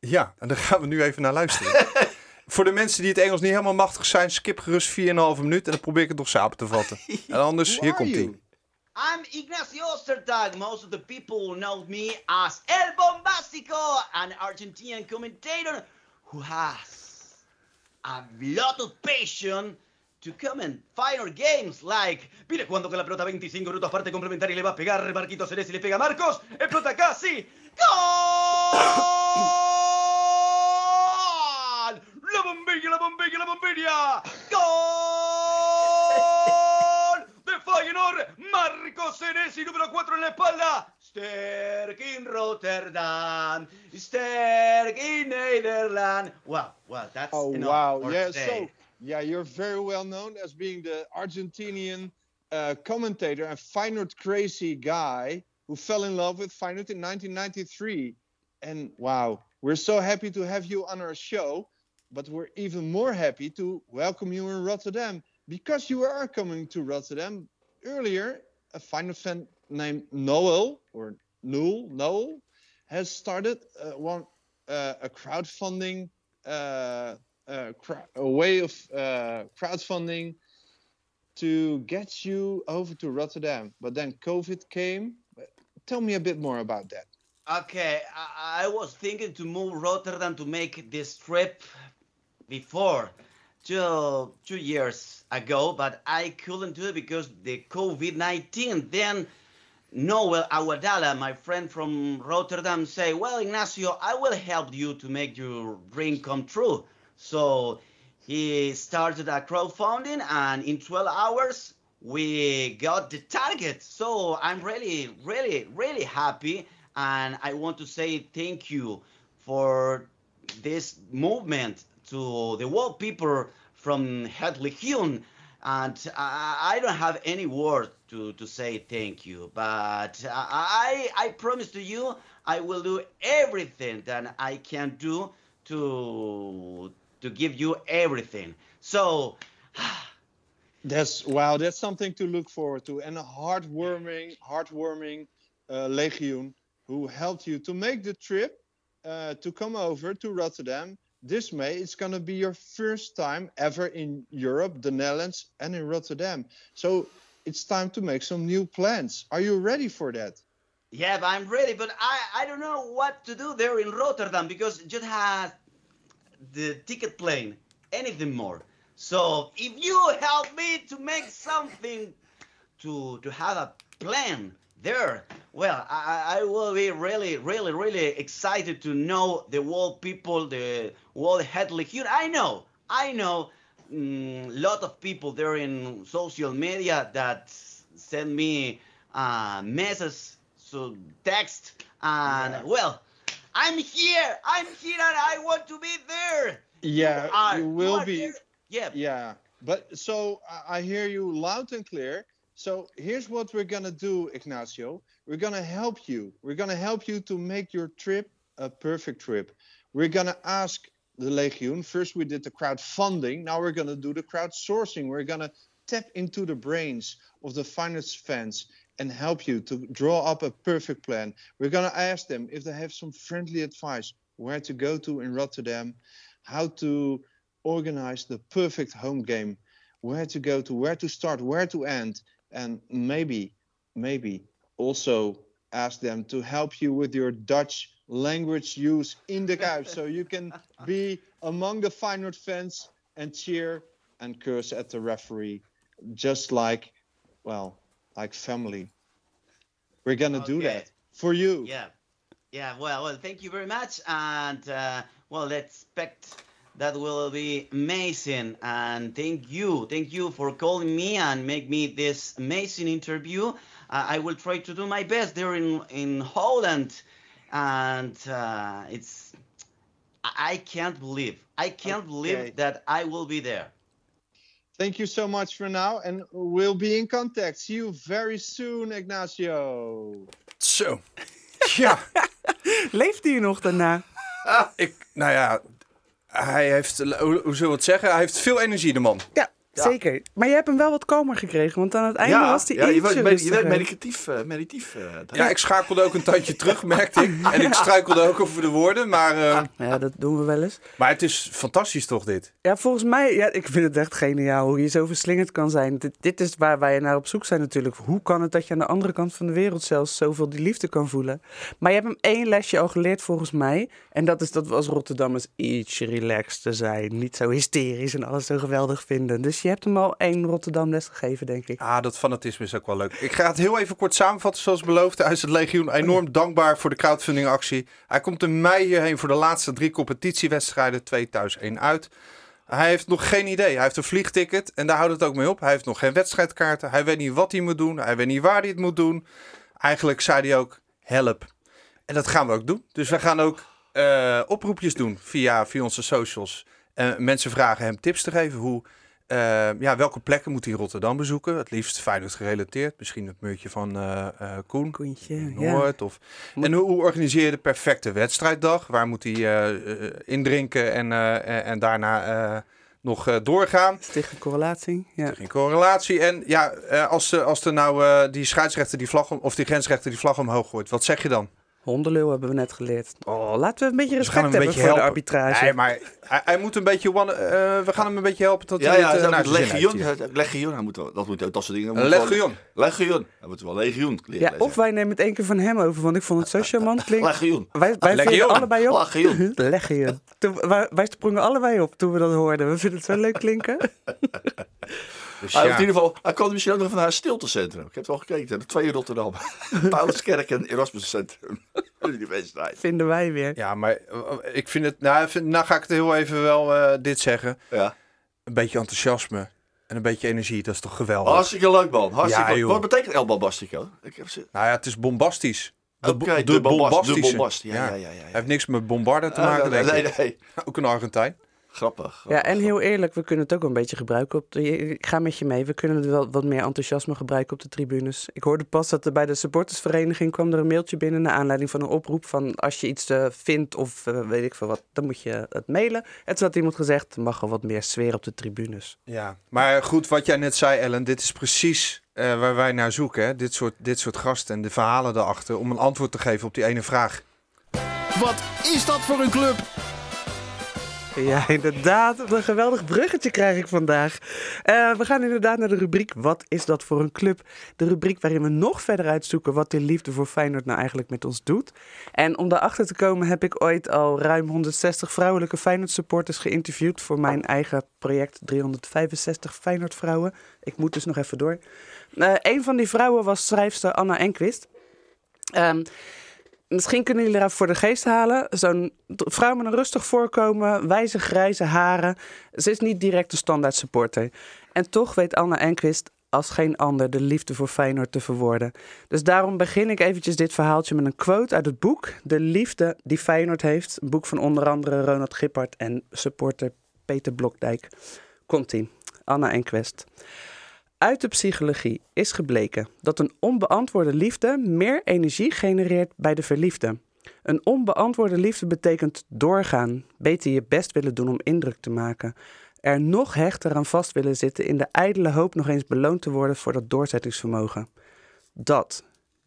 Ja, en daar gaan we nu even naar luisteren. Voor de mensen die het Engels niet helemaal machtig zijn, skip gerust 4,5 minuut en dan probeer ik het nog samen te vatten. En anders, hier komt hij. I'm Ignacio Ostertag. Most of the people know me as El Bombastico, an Argentinian commentator who has a lot of passion to comment final games like Mire cuando con la pelota 25 minutos parte complementaria le va a pegar Marquito Ceres y le pega a Marcos explota casi ¡Gol! Bombilla ¡Gol! De Feyenoord Marcos Senesi número 4 en la espalda Sterk in Rotterdam Sterk in Nederland Wow, wow, that's Oh wow! Yeah, today. so yeah, you're very well known as being the Argentinian uh, commentator and Feyenoord crazy guy who fell in love with Feyenoord in 1993. And wow, we're so happy to have you on our show, but we're even more happy to welcome you in Rotterdam because you are coming to Rotterdam. Earlier, a Feyenoord fan named Noel or Noel Noel has started uh, one uh, a crowdfunding uh, cra- a way of uh, crowdfunding to get you over to Rotterdam. But then COVID came. Tell me a bit more about that. Okay, I, I was thinking to move Rotterdam to make this trip before two two years ago, but I couldn't do it because the COVID nineteen. Then Noel Awadala, my friend from Rotterdam, say, "Well, Ignacio, I will help you to make your dream come true." So he started a crowdfunding, and in 12 hours we got the target. So I'm really, really, really happy, and I want to say thank you for this movement to the world people from Het Legion. And I, I don't have any word to, to say thank you, but I, I promise to you I will do everything that I can do to to give you everything. So That's wow. That's something to look forward to, and a heartwarming, heartwarming uh, Legion who helped you to make the trip uh, to come over to Rotterdam this May. It's going to be your first time ever in Europe, the Netherlands, and in Rotterdam. So it's time to make some new plans. Are you ready for that? Yeah, I'm ready, but I, I don't know what to do there in Rotterdam because just has the ticket plane, anything more. So if you help me to make something to to have a plan there, well, I, I will be really, really, really excited to know the world people, the world head here. I know, I know mm, lot of people there in social media that send me uh, messages, so text, and well, I'm here, I'm here, and I want to be there. Yeah, are- you you will are be. there. Yeah. Yeah, but so I hear you loud and clear. So here's what we're gonna do, Ignacio. We're gonna help you. We're gonna help you to make your trip a perfect trip. We're gonna ask the Legioen. First, we did the crowdfunding. Now we're gonna do the crowdsourcing. We're gonna tap into the brains of the finance fans and help you to draw up a perfect plan. We're gonna ask them if they have some friendly advice where to go to in Rotterdam, how to organize the perfect home game, where to go to, where to start, where to end, and maybe, maybe also ask them to help you with your Dutch language use in the Kuip, so you can be among the Feyenoord fans and cheer and curse at the referee, just like, well, like family. We're gonna do that for you. Yeah, yeah. Well, well, thank you very much, and uh, well, let's expect that will be amazing. And thank you, thank you for calling me and make me this amazing interview. Uh, I will try to do my best there in in Holland, and uh, it's I I can't believe I can't Okay. believe that I will be there. Thank you so much for now, and we'll be in contact. See you very soon, Ignacio. Zo. Ja, Leeft hij nog daarna? ik, nou ja, hij heeft, hoe, zullen we het zeggen? Hij heeft veel energie, de man. Ja, zeker. Maar je hebt hem wel wat kalmer gekregen, want aan het einde Ja, was hij ja je, ietsje werd, je werd rustiger. medicatief. eh, eh, Ja, ik schakelde ook een tandje terug, merkte ik. En ik struikelde ook over de woorden, maar, eh, Ja, dat doen we wel eens. maar het is fantastisch toch, dit? Ja, volgens mij, ja, ik vind het echt geniaal hoe je zo verslingerd kan zijn. Dit, dit is waar wij naar op zoek zijn natuurlijk. Hoe kan het dat je aan de andere kant van de wereld zelfs zoveel die liefde kan voelen? Maar je hebt hem één lesje al geleerd volgens mij. En dat is dat we als Rotterdammers iets relaxed zijn. Niet zo hysterisch en alles zo geweldig vinden. Dus je hebt hem al één Rotterdam les gegeven, denk ik. Ah, dat fanatisme is ook wel leuk. Ik ga het heel even kort samenvatten, zoals beloofd. Hij is het legioen enorm dankbaar voor de crowdfunding actie. Hij komt in mei hierheen voor de laatste drie competitiewedstrijden, twee thuis, één uit. Hij heeft nog geen idee. Hij heeft een vliegticket en daar houdt het ook mee op. Hij heeft nog geen wedstrijdkaarten. Hij weet niet wat hij moet doen. Hij weet niet waar hij het moet doen. Eigenlijk zei hij ook, help. En dat gaan we ook doen. Dus we gaan ook eh, oproepjes doen via, via onze socials. Eh, mensen vragen hem tips te geven. Hoe, eh, ja, welke plekken moet hij Rotterdam bezoeken? Het liefst Feyenoord gerelateerd. Misschien het muurtje van eh eh, Koen. Koentje, ja. Noord. Of... En hoe, hoe organiseer je de perfecte wedstrijddag? Waar moet hij eh, indrinken en, en, daarna nog doorgaan? Sticht correlatie. Ja. Geen correlatie. En ja, als, als er nou die scheidsrechter die vlag om, of die grensrechter die vlag omhoog gooit, wat zeg je dan? Hondenleeuw hebben we net geleerd. Oh, laten we een beetje Dus we gaan respect hem een hebben beetje voor de helpen. arbitrage. Nee, maar hij, hij moet een beetje one, eh, we gaan hem een beetje helpen tot Ja, hij ja, het, dat naar legioen. Legioen, hij moet wel, dat moet dat soort dingen. Moet wel- legioen. Legioen. Hij moet wel legioen leren Ja, lezen. of wij nemen het één keer van hem over, want ik vond het zo charmant klinken. Legioen. Wij, wij Legioen. allebei op. Legioen. Legioen. Toen, wij, wij sprongen allebei op toen we dat hoorden. We vinden het zo leuk klinken. Dus Hij, ja. in ieder geval, hij kwam misschien ook nog van haar stiltecentrum. Ik heb het al gekeken. De twee in Rotterdam. Pauluskerk en Erasmus Centrum. Universiteit. Vinden wij weer. Ja, maar eh, ik vind het, nou, vind- nou ga ik het heel even wel eh, dit zeggen. Ja. Een beetje enthousiasme en een beetje energie, dat is toch geweldig? Hartstikke leuk, man. Hartstikke Ja, leuk. Wat betekent El Bombastico? Ik heb ze... Nou ja, het is bombastisch. De, bo- de bombast- de bombastische. bombast. Ja, ja, ja, ja, ja. Hij heeft niks met bombarden te Ah, maken, nee, denk nee, ik. nee. Ook een Argentijn. Grappig. Ja, en heel eerlijk, we kunnen het ook een beetje gebruiken. Op de, ik ga met je mee. We kunnen het wel wat meer enthousiasme gebruiken op de tribunes. Ik hoorde pas dat er bij de supportersvereniging kwam er een mailtje binnen naar aanleiding van een oproep van als je iets eh, vindt of eh, weet ik veel wat, dan moet je het mailen. En toen had iemand gezegd, er mag er wat meer sfeer op de tribunes. Ja, maar goed, wat jij net zei, Ellen, dit is precies eh, waar wij naar zoeken. Hè? Dit, soort, dit soort gasten en de verhalen daarachter om een antwoord te geven op die ene vraag. Wat is dat voor een club? Ja, inderdaad. Een geweldig bruggetje krijg ik vandaag. Eh, we gaan inderdaad naar de rubriek Wat is dat voor een club? De rubriek waarin we nog verder uitzoeken wat de liefde voor Feyenoord nou eigenlijk met ons doet. En om daarachter te komen heb ik ooit al ruim 160 vrouwelijke Feyenoord supporters geïnterviewd voor mijn eigen project 365 Feyenoord vrouwen. Ik moet dus nog even door. Eh een van die vrouwen was schrijfster Anna Enquist. Ehm, misschien kunnen jullie haar voor de geest halen. Zo'n vrouw met een rustig voorkomen, wijze grijze haren. Ze is niet direct een standaard supporter. En toch weet Anna Enquist als geen ander de liefde voor Feyenoord te verwoorden. Dus daarom begin ik eventjes dit verhaaltje met een quote uit het boek De liefde die Feyenoord heeft. Een boek van onder andere Ronald Gippard en supporter Peter Blokdijk. Komt-ie. Anna Enquist. Uit de psychologie is gebleken dat een onbeantwoorde liefde meer energie genereert bij de verliefde. Een onbeantwoorde liefde betekent doorgaan, beter je best willen doen om indruk te maken. Er nog hechter aan vast willen zitten in de ijdele hoop nog eens beloond te worden voor dat doorzettingsvermogen. Dat,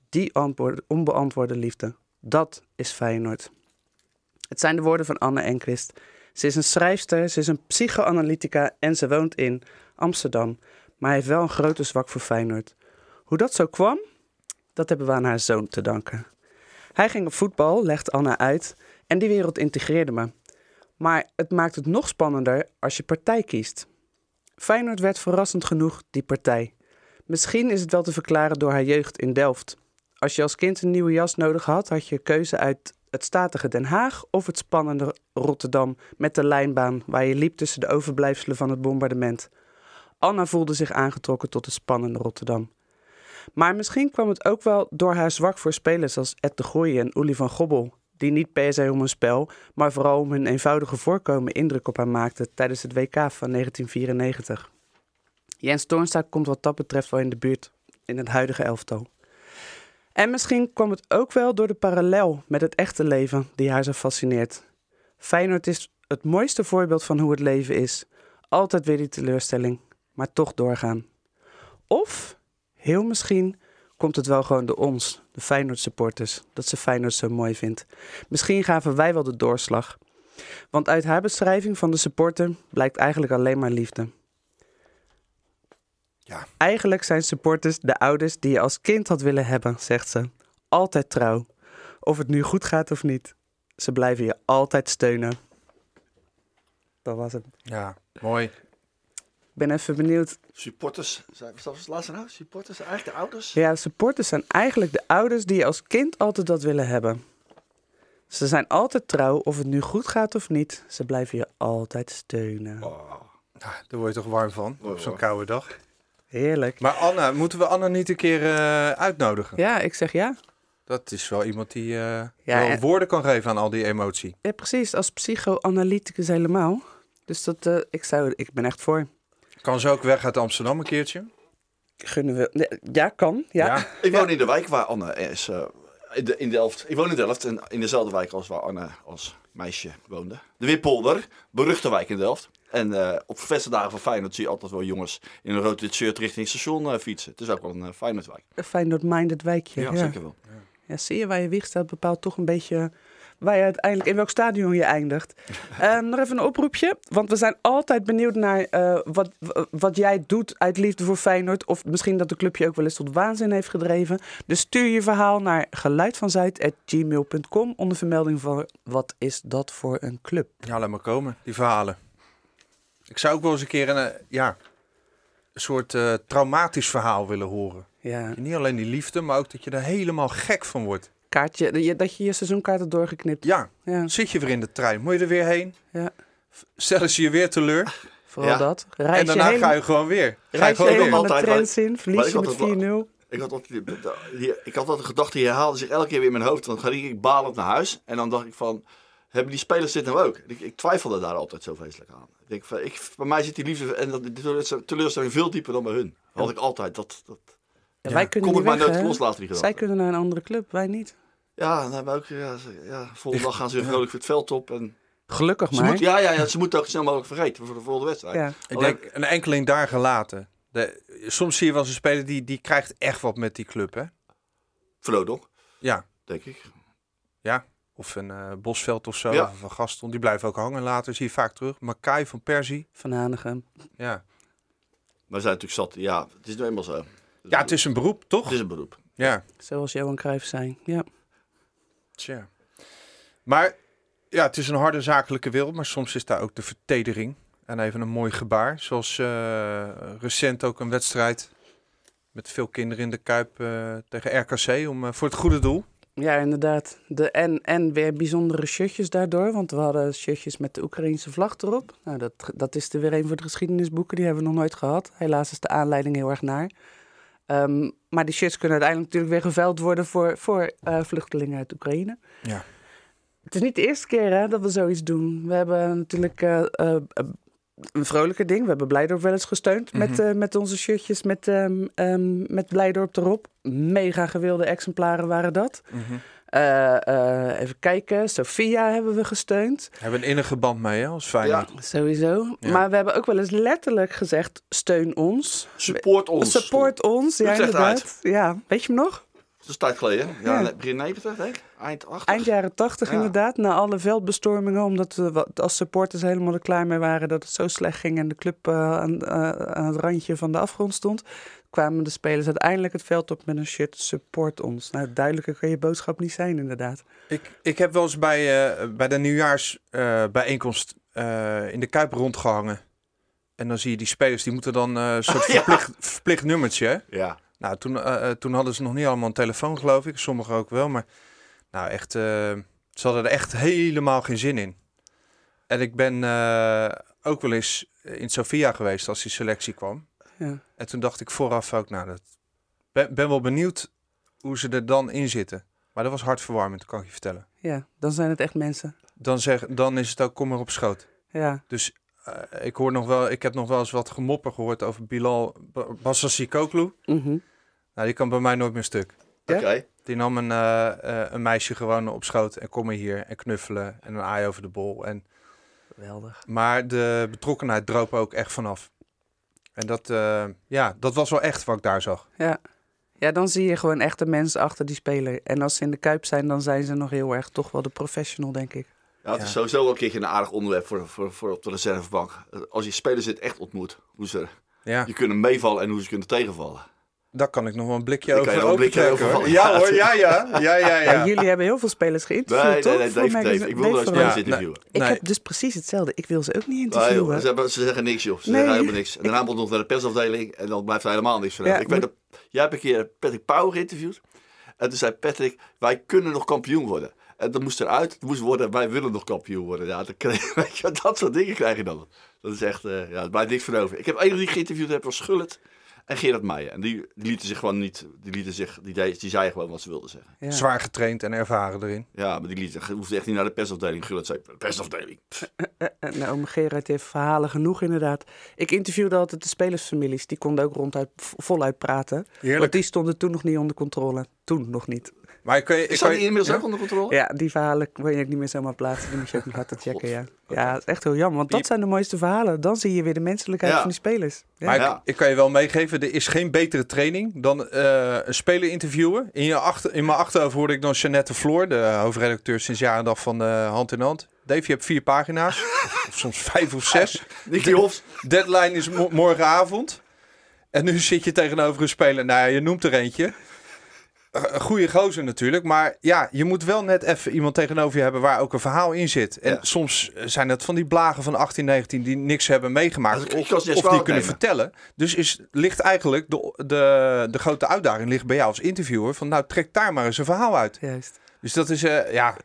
die antwoord- onbeantwoorde liefde, dat is Feyenoord. Het zijn de woorden van Anne Enquist. Ze is een schrijfster, ze is een psychoanalytica en ze woont in Amsterdam maar hij heeft wel een grote zwak voor Feyenoord. Hoe dat zo kwam, dat hebben we aan haar zoon te danken. Hij ging op voetbal, legt Anna uit en die wereld integreerde me. Maar het maakt het nog spannender als je partij kiest. Feyenoord werd verrassend genoeg die partij. Misschien is het wel te verklaren door haar jeugd in Delft. Als je als kind een nieuwe jas nodig had, had je keuze uit het statige Den Haag of het spannende Rotterdam met de lijnbaan waar je liep tussen de overblijfselen van het bombardement. Anna voelde zich aangetrokken tot het spannende Rotterdam. Maar misschien kwam het ook wel door haar zwak voor spelers als Ed de Goeie en Uli van Gobbel, die niet per se om hun spel, maar vooral om hun eenvoudige voorkomen indruk op haar maakten tijdens het WK van 1994. Jens Toornstra komt wat dat betreft wel in de buurt in het huidige elftal. En misschien kwam het ook wel door de parallel met het echte leven die haar zo fascineert. Feyenoord is het mooiste voorbeeld van hoe het leven is. Altijd weer die teleurstelling, maar toch doorgaan. Of, heel misschien, komt het wel gewoon door ons, de Feyenoord supporters, dat ze Feyenoord zo mooi vindt. Misschien gaven wij wel de doorslag. Want uit haar beschrijving van de supporter blijkt eigenlijk alleen maar liefde. Ja. Eigenlijk zijn supporters de ouders die je als kind had willen hebben, zegt ze. Altijd trouw. Of het nu goed gaat of niet. Ze blijven je altijd steunen. Dat was het. Ja, mooi. Ik ben even benieuwd. Supporters, zijn- was het laatste nou? Supporters, zijn eigenlijk de ouders? Ja, supporters zijn eigenlijk de ouders die je als kind altijd dat willen hebben. Ze zijn altijd trouw, of het nu goed gaat of niet. Ze blijven je altijd steunen. Daar word je toch warm van, op zo'n koude dag. Heerlijk. Maar Anna, moeten we Anna niet een keer eh, uitnodigen? Ja, ik zeg ja. Dat is wel iemand die eh, Ja, wel en- woorden kan geven aan al die emotie. Ja, precies. Als psychoanalyticus helemaal. Dus dat, eh, ik, zou, ik ben echt voor. Kan ze ook weg uit Amsterdam een keertje? Gunnen we... Ja, kan. Ja. Ik woon in de wijk waar Anne is. eh, in, de, in Delft. Ik woon in Delft en in dezelfde wijk als waar Anne als meisje woonde. De Wippolder, beruchte wijk in Delft. En eh, op festivaldagen van Feyenoord zie je altijd wel jongens in een rood-wit shirt richting het station eh, fietsen. Het is ook wel een uh, Feyenoordwijk. Een Feyenoord-minded wijkje. Ja, zeker wel. Ja, zie je waar je wieg staat bepaalt toch een beetje waar je uiteindelijk in welk stadion je eindigt. Ehm, nog even een oproepje, want we zijn altijd benieuwd naar eh, wat, wat jij doet uit liefde voor Feyenoord. Of misschien dat de club je ook wel eens tot waanzin heeft gedreven. Dus stuur je verhaal naar geluidvanzuid.gmail.com onder vermelding van wat is dat voor een club. Ja, laat maar komen, die verhalen. Ik zou ook wel eens een keer een, eh, ja, een soort eh, traumatisch verhaal willen horen. Ja. Niet alleen die liefde, maar ook dat je er helemaal gek van wordt. Kaartje, dat je- je seizoenkaart hebt doorgeknipt. Ja, Ja. zit je weer in de trein. Moet je er weer heen? Ja. Stellen ze je weer teleur? Vooral Ja. dat. Reis en daarna je ga je gewoon weer. Ga je gewoon weer. helemaal de Altijd, trends in, verlies je had met het wel- 4-0. Ik had, altijd, ik had altijd gedachte, die herhaalde zich elke keer weer in mijn hoofd. Dan ging ik balend naar huis. En dan dacht ik van, hebben die spelers dit nou ook? Ik, ik twijfelde daar altijd zo vreselijk aan. Ik denk van, ik, bij mij zit die liefde en dat, die teleurstelling veel dieper dan bij hun. Had ik altijd. Dat, dat, Ja, wij kunnen kon ik maar weg, nooit hè? loslaten, die gedachte. Zij kunnen naar een andere club, wij niet. Ja, dan hebben we ook, ja, volgende dag gaan ze weer vrolijk voor het veld op. En Gelukkig ze maar. moet, ja, ja, ja, ze moeten ook snel mogelijk vergeten voor de volgende wedstrijd. Ja. Ik Alleen- denk een enkeling daar gelaten. De, soms zie je wel eens een speler die, die krijgt echt wat met die club, hè? Vlodel, Ja, denk ik. ja. Of een eh, Bosveld of zo, Ja. of een Gaston. Die blijven ook hangen later, zie je vaak terug. Makai van Persie. Van Hanegem. Ja. Maar we zijn natuurlijk zat. Ja, het is nu eenmaal zo. Ja, het is een beroep, toch? Het is een beroep. Ja. Zoals Johan Cruijff zei. Ja. Tja. Maar ja, het is een harde zakelijke wereld, maar soms is daar ook de vertedering. En even een mooi gebaar. Zoals eh, recent ook een wedstrijd met veel kinderen in de Kuip eh, tegen RKC om, eh, voor het goede doel. Ja, inderdaad. De, en, en weer bijzondere shirtjes daardoor. Want we hadden shirtjes met de Oekraïnse vlag erop. Nou, dat, dat is er weer een voor de geschiedenisboeken. Die hebben we nog nooit gehad. Helaas is de aanleiding heel erg naar. Ehm, maar die shirts kunnen uiteindelijk natuurlijk weer geveld worden voor, voor eh, vluchtelingen uit Oekraïne. Ja. Het is niet de eerste keer hè, dat we zoiets doen. We hebben natuurlijk eh, eh, een vrolijker ding. We hebben Blijdorp wel eens gesteund met, Mhm. met onze shirtjes met, ehm ehm, met Blijdorp erop. Mega gewilde exemplaren waren dat. Mhm. Eh, eh, even kijken, Sophia hebben we gesteund. Hebben een innige band mee, hè, als Feyenoord. Sowieso. Ja. Maar we hebben ook wel eens letterlijk gezegd, steun ons. Support ons. Support ons, ja inderdaad. Ja, weet je hem nog? Dat is een tijd geleden. Ja, Ja. begin 90, denk ik. Eind 80. Eind jaren tachtig Ja. inderdaad, na alle veldbestormingen, omdat we als supporters helemaal er klaar mee waren dat het zo slecht ging en de club eh, aan, eh, aan het randje van de afgrond stond, kwamen de spelers uiteindelijk het veld op met een shirt support ons. Nou, duidelijker kan je boodschap niet zijn inderdaad. Ik, ik heb wel eens bij, eh, bij de nieuwjaarsbijeenkomst eh in de Kuip rondgehangen. En dan zie je die spelers, die moeten dan eh, een soort Ja. verplicht, verplicht nummertje. Hè? Ja. Nou, toen, eh, eh, toen hadden ze nog niet allemaal een telefoon, geloof ik. Sommigen ook wel, maar nou echt, eh, ze hadden er echt helemaal geen zin in. En ik ben eh, ook wel eens in Sofia geweest als die selectie kwam. Ja. En toen dacht ik vooraf ook, nou, dat ben, ben wel benieuwd hoe ze er dan in zitten. Maar dat was hartverwarmend, kan ik je vertellen. Ja, dan zijn het echt mensen. Dan, zeg, dan is het ook kom maar op schoot. Ja. Dus eh, ik, hoor nog wel, ik heb nog wel eens wat gemopper gehoord over Bilal Ba- Bassassi Koklu. Mhm. Nou, die kan bij mij nooit meer stuk. Ja? Oké. Die nam een, eh, eh, een meisje gewoon op schoot en kom maar hier en knuffelen en een aai over de bol. En, Geweldig. maar de betrokkenheid droop ook echt vanaf. En dat, eh, ja, dat was wel echt wat ik daar zag. Ja. ja, dan zie je gewoon echt de mensen achter die speler. En als ze in de Kuip zijn, dan zijn ze nog heel erg toch wel de professional, denk ik. Ja, het is sowieso wel een keertje een aardig onderwerp voor, voor, voor op de reservebank. Als je spelers het echt ontmoet, hoe ze Ja. je kunnen meevallen en hoe ze kunnen tegenvallen. Daar kan ik nog wel een blikje over kan blikje. Ja hoor, ja ja. Ja, ja, ja. Ja, jullie hebben heel veel spelers geïnterviewd, Nee, toch? nee, nee. Ik wil nooit spelers interviewen. Ik heb dus precies hetzelfde. Ik wil ze ook niet interviewen. joh, ze, hebben- ze zeggen niks, joh. Ze Nee. zeggen helemaal niks. En daarna moet nog naar de persafdeling en dan blijft er helemaal niks van. Ja, ik weet dat, jij hebt een keer Patrick Pauw geïnterviewd. En toen zei Patrick, wij kunnen nog kampioen worden. En dat moest eruit. Het moest worden, wij willen nog kampioen worden. Ja, dan krijg, weet je, dat soort dingen krijg je dan. Dat is echt, eh ja, er blijft niks van over. Ik heb één die ik geïnterviewd heb, was Schullet en Gerard Meijer. En die, die lieten zich gewoon niet, die lieten zich, die, zeiden gewoon wat ze wilden zeggen. Ja. Zwaar getraind en ervaren erin. Ja, maar die lieten, hoefde echt niet naar de persafdeling. Gullit zei, persafdeling. Pff, En nou, oom Gerard heeft verhalen genoeg, inderdaad. Ik interviewde altijd de spelersfamilies. Die konden ook ronduit voluit praten. Heerlijk. Want die stonden toen nog niet onder controle. Toen nog niet. Maar ik kan je, ik Is kan dat je- inmiddels ja? ook onder controle? Ja, die verhalen wil je ook niet meer zomaar plaatsen. Die moet je ook nog laten checken, ja. Ja, dat is echt heel jammer. Want dat zijn de mooiste verhalen. Dan zie je weer de menselijkheid Ja. van die spelers. Ja. Maar ik, ik kan je wel meegeven, er is geen betere training dan eh, een speler interviewen. In, je achter, in mijn achterhoofd hoorde ik dan Jeannette Floor, de hoofdredacteur sinds jaar en dag van eh, Hand in Hand. Dave, je hebt vier pagina's, of, of soms vijf of zes. Nicky Hofs. Deadline is mo- morgenavond. En nu zit je tegenover een speler, nou ja, je noemt er eentje. Een goede gozer natuurlijk, maar ja, je moet wel net even iemand tegenover je hebben waar ook een verhaal in zit. En Ja. soms zijn het van die blagen van 18, 19 die niks hebben meegemaakt Ik- ik of, die kunnen nemen. vertellen. Dus is, ligt eigenlijk de, de, de grote uitdaging ligt bij jou als interviewer van nou trek daar maar eens een verhaal uit. Juist. Dus dat is, eh, ja,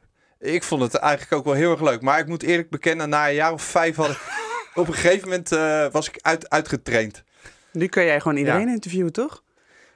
ik vond het eigenlijk ook wel heel erg leuk. Maar ik moet eerlijk bekennen, na een jaar of vijf had ik, op een gegeven moment eh, was ik uit, uitgetraind. Nu kun jij gewoon iedereen Ja. interviewen, toch?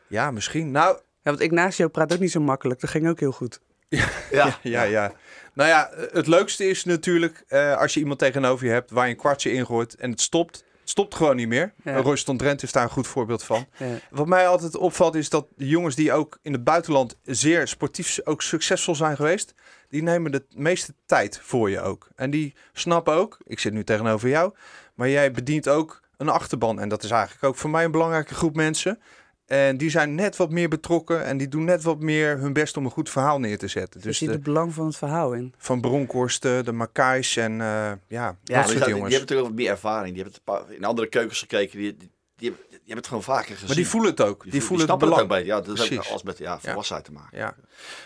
Ja, misschien. Nou, Ja, want Ignacio praat ook niet zo makkelijk. Dat ging ook heel goed. Ja. ja, ja. Nou ja, het leukste is natuurlijk eh, als je iemand tegenover je hebt waar je een kwartje ingooit en het stopt. Het stopt gewoon niet meer. Ja. Ja. Royston Drenthe is daar een goed voorbeeld van. Ja. Wat mij altijd opvalt is dat de jongens die ook in het buitenland zeer sportief ook succesvol zijn geweest, die nemen de meeste tijd voor je ook. En die snappen ook, ik zit nu tegenover jou, maar jij bedient ook een achterban. En dat is eigenlijk ook voor mij een belangrijke groep mensen. En die zijn net wat meer betrokken en die doen net wat meer hun best om een goed verhaal neer te zetten. Dus je ziet de, het belang van het verhaal in. van Bronkhorst, eh, de Makais en eh, ja, Ja, dat die, soort jongens. die hebben natuurlijk wat meer ervaring. Die hebben in andere keukens gekeken. Die, die, die, hebben, die hebben het gewoon vaker gezien. maar die voelen het ook. Die, Die, voelen het belang. het ook bij. Ja, dat heeft Precies. alles met ja, volwassenheid te maken. Ja.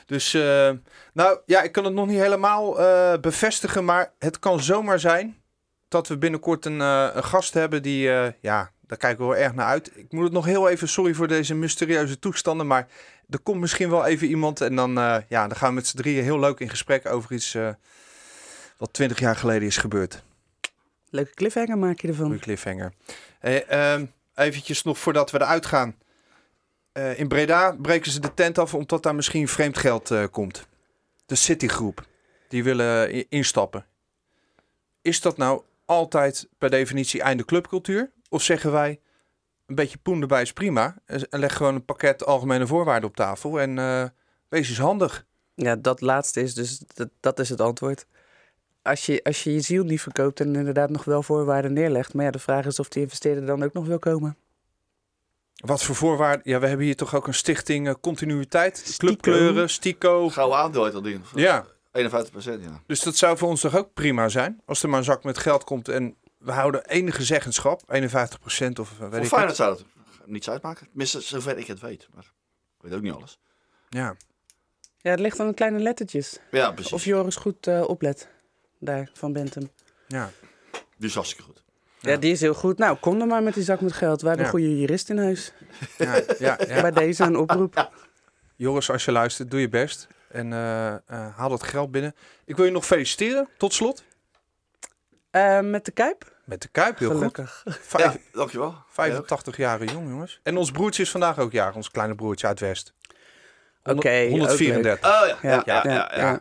Dus, eh, nou ja, ik kan het nog niet helemaal eh, bevestigen, maar het kan zomaar zijn dat we binnenkort een, eh, een gast hebben die, eh, ja, daar kijken we wel erg naar uit. Ik moet het nog heel even, sorry voor deze mysterieuze toestanden, maar er komt misschien wel even iemand en dan, eh, ja, dan gaan we met z'n drieën heel leuk in gesprek over iets eh, wat twintig jaar geleden is gebeurd. Leuke cliffhanger maak je ervan. Goeie cliffhanger. Hey, ehm, eventjes nog voordat we eruit gaan. Eh, in Breda breken ze de tent af omdat daar misschien vreemd geld komt. De Citygroep. Die willen instappen. Is dat nou altijd per definitie einde clubcultuur? Of zeggen wij, een beetje poen erbij is prima. En leg gewoon een pakket algemene voorwaarden op tafel. En eh, wees eens handig. Ja, dat laatste is dus, dat, dat is het antwoord. Als je, als je je ziel niet verkoopt en inderdaad nog wel voorwaarden neerlegt. Maar ja, de vraag is of die investeerder dan ook nog wil komen. Wat voor voorwaarden? Ja, we hebben hier toch ook een stichting eh, continuïteit. Stico. Clubkleuren, Stico. Gouden aandeel uit dat ding. Ja, 51 procent, ja. Dus dat zou voor ons toch ook prima zijn? Als er maar een zak met geld komt en we houden enige zeggenschap, 51% of eh, weet Voor ik Feyenoord het. zou het niets uitmaken. Tenminste, zover ik het weet. Maar ik weet ook niet alles. Ja. Ja, het ligt aan de kleine lettertjes. Ja, precies. Of Joris goed eh, oplet. Daar, van Bentham. ja. Die is hartstikke goed. Ja. die is heel goed. Nou, kom dan maar met die zak met geld. We hebben Ja. een goede jurist in huis. Ja, ja, ja. Bij deze een oproep. Joris, als je luistert, doe je best. En eh, eh, haal dat geld binnen. Ik wil je nog feliciteren, tot slot. Eh, met de Kuip? Met de Kuip, heel Gelukkig. goed. Vijf- Ja, dankjewel. 85 jaar jong, jongens. En ons broertje is vandaag ook jarig, ons kleine broertje uit West. Oké, ook 134. Oh ja, Ja, ja, ja, ja, ja. ja,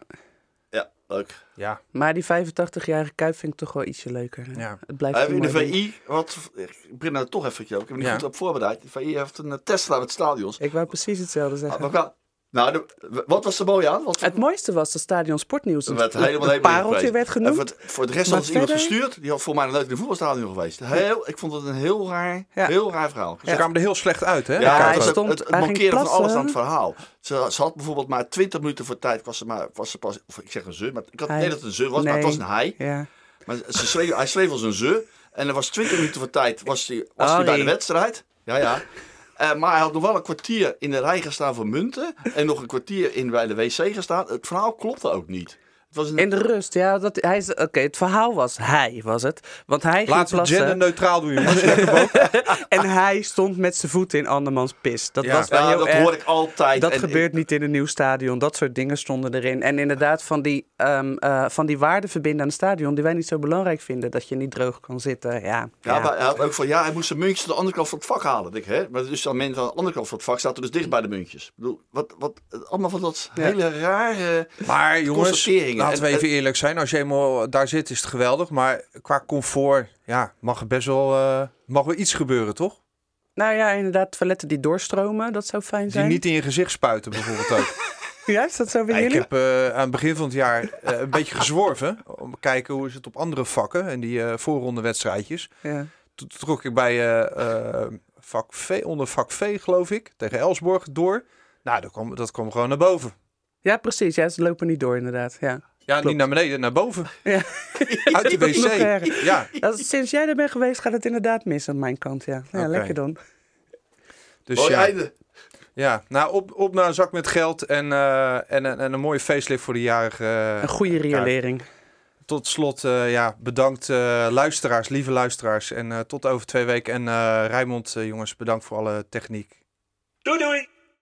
ja. leuk. Ja, Maar die 85-jarige Kuip vind ik toch wel ietsje leuker. hè? ja. Het blijft We een hebben in de. VI, wat, ik begin nou toch even, ook. ik heb me niet Ja. goed op voorbereid. De VI heeft een eh, Tesla met stadions. Ik wou precies hetzelfde Ah, zeggen. maar wel- nou, de- wat was er mooi aan? Wat, Het mooiste was de stadion sportnieuws. Werd Het- helemaal het helemaal pareltje geweest. werd En genoemd. voor, het- voor de rest had iemand verder- gestuurd. Die had voor mij nog nooit in een voetbalstadion geweest. Heel, ik vond het een heel raar, Ja. heel raar verhaal. Ze kwamen er heel slecht uit, hè? Ja, hij het, stond- mankeren van alles aan het verhaal. Ze, ze had bijvoorbeeld maar 20 minuten voor tijd. Was ze maar, was ze pas, of ik zeg een ze, maar ik had Hij. nee dat het een ze was, maar het was een hij. Ja. Maar ze schreef, hij schreef als een ze. En er was 20 minuten voor tijd was hij was bij de wedstrijd. Ja, ja. Eh, maar hij had nog wel een kwartier in de rij gestaan voor munten. En nog een kwartier in, bij de wc gestaan. Het verhaal klopte ook niet. Was een, In de rust, ja. Dat, hij is- Oké, het verhaal was hij, was het. Want hij ging Laten we plassen genderneutraal doen, jongens. En hij stond met zijn voeten in andermans pis. Dat Ja. was wel ja, heel dat erg. hoor ik altijd. Dat En gebeurt niet in een nieuw stadion. Dat soort dingen stonden erin. En inderdaad, van die, ehm, eh, van die waarden verbinden aan het stadion... die wij niet zo belangrijk vinden. Dat je niet droog kan zitten. Ja, Ja, ja. maar hij had ook van, ja, hij moest zijn muntjes aan de andere kant van het vak halen. Ik, hè? Maar dus dan mensen aan de andere kant van het vak zaten dus dicht bij de muntjes. Ik bedoel, wat, wat, allemaal van dat Ja. hele rare... Maar jongens. Laten we En- even eerlijk zijn. Als je eenmaal daar zit, is het geweldig. Maar qua comfort, ja, mag er best wel, eh, mag wel iets gebeuren, toch? Nou ja, inderdaad, toiletten die doorstromen. Dat zou fijn Die zijn. niet in je gezicht spuiten, bijvoorbeeld ook. Ja, is dat zo bij Ja, ik heb eh, aan het begin van het jaar eh, een beetje gezworven. Om te kijken hoe is het op andere vakken. En die eh voorronde wedstrijdjes. Ja. Toen trok ik bij vak v, onder vak V, geloof ik. Tegen Elsborg door. Nou, dat kwam, dat kwam gewoon naar boven. ja, precies. Ja, ze lopen niet door, inderdaad. Ja. Ja, Klopt. niet naar beneden, naar boven. Ja. Uit de wc. Ja, Sinds jij er bent geweest, gaat het inderdaad mis aan mijn kant. Ja, ja lekker dan. dus Mooi ja. einde. Ja, nou op, op naar een zak met geld en, eh, en, en, en een mooie facelift voor de jarige. eh, Een goede riolering. Tot slot, eh, ja, bedankt eh, luisteraars, lieve luisteraars. En eh, tot over twee weken. En eh Rijmond, jongens, bedankt voor alle techniek. Doei doei!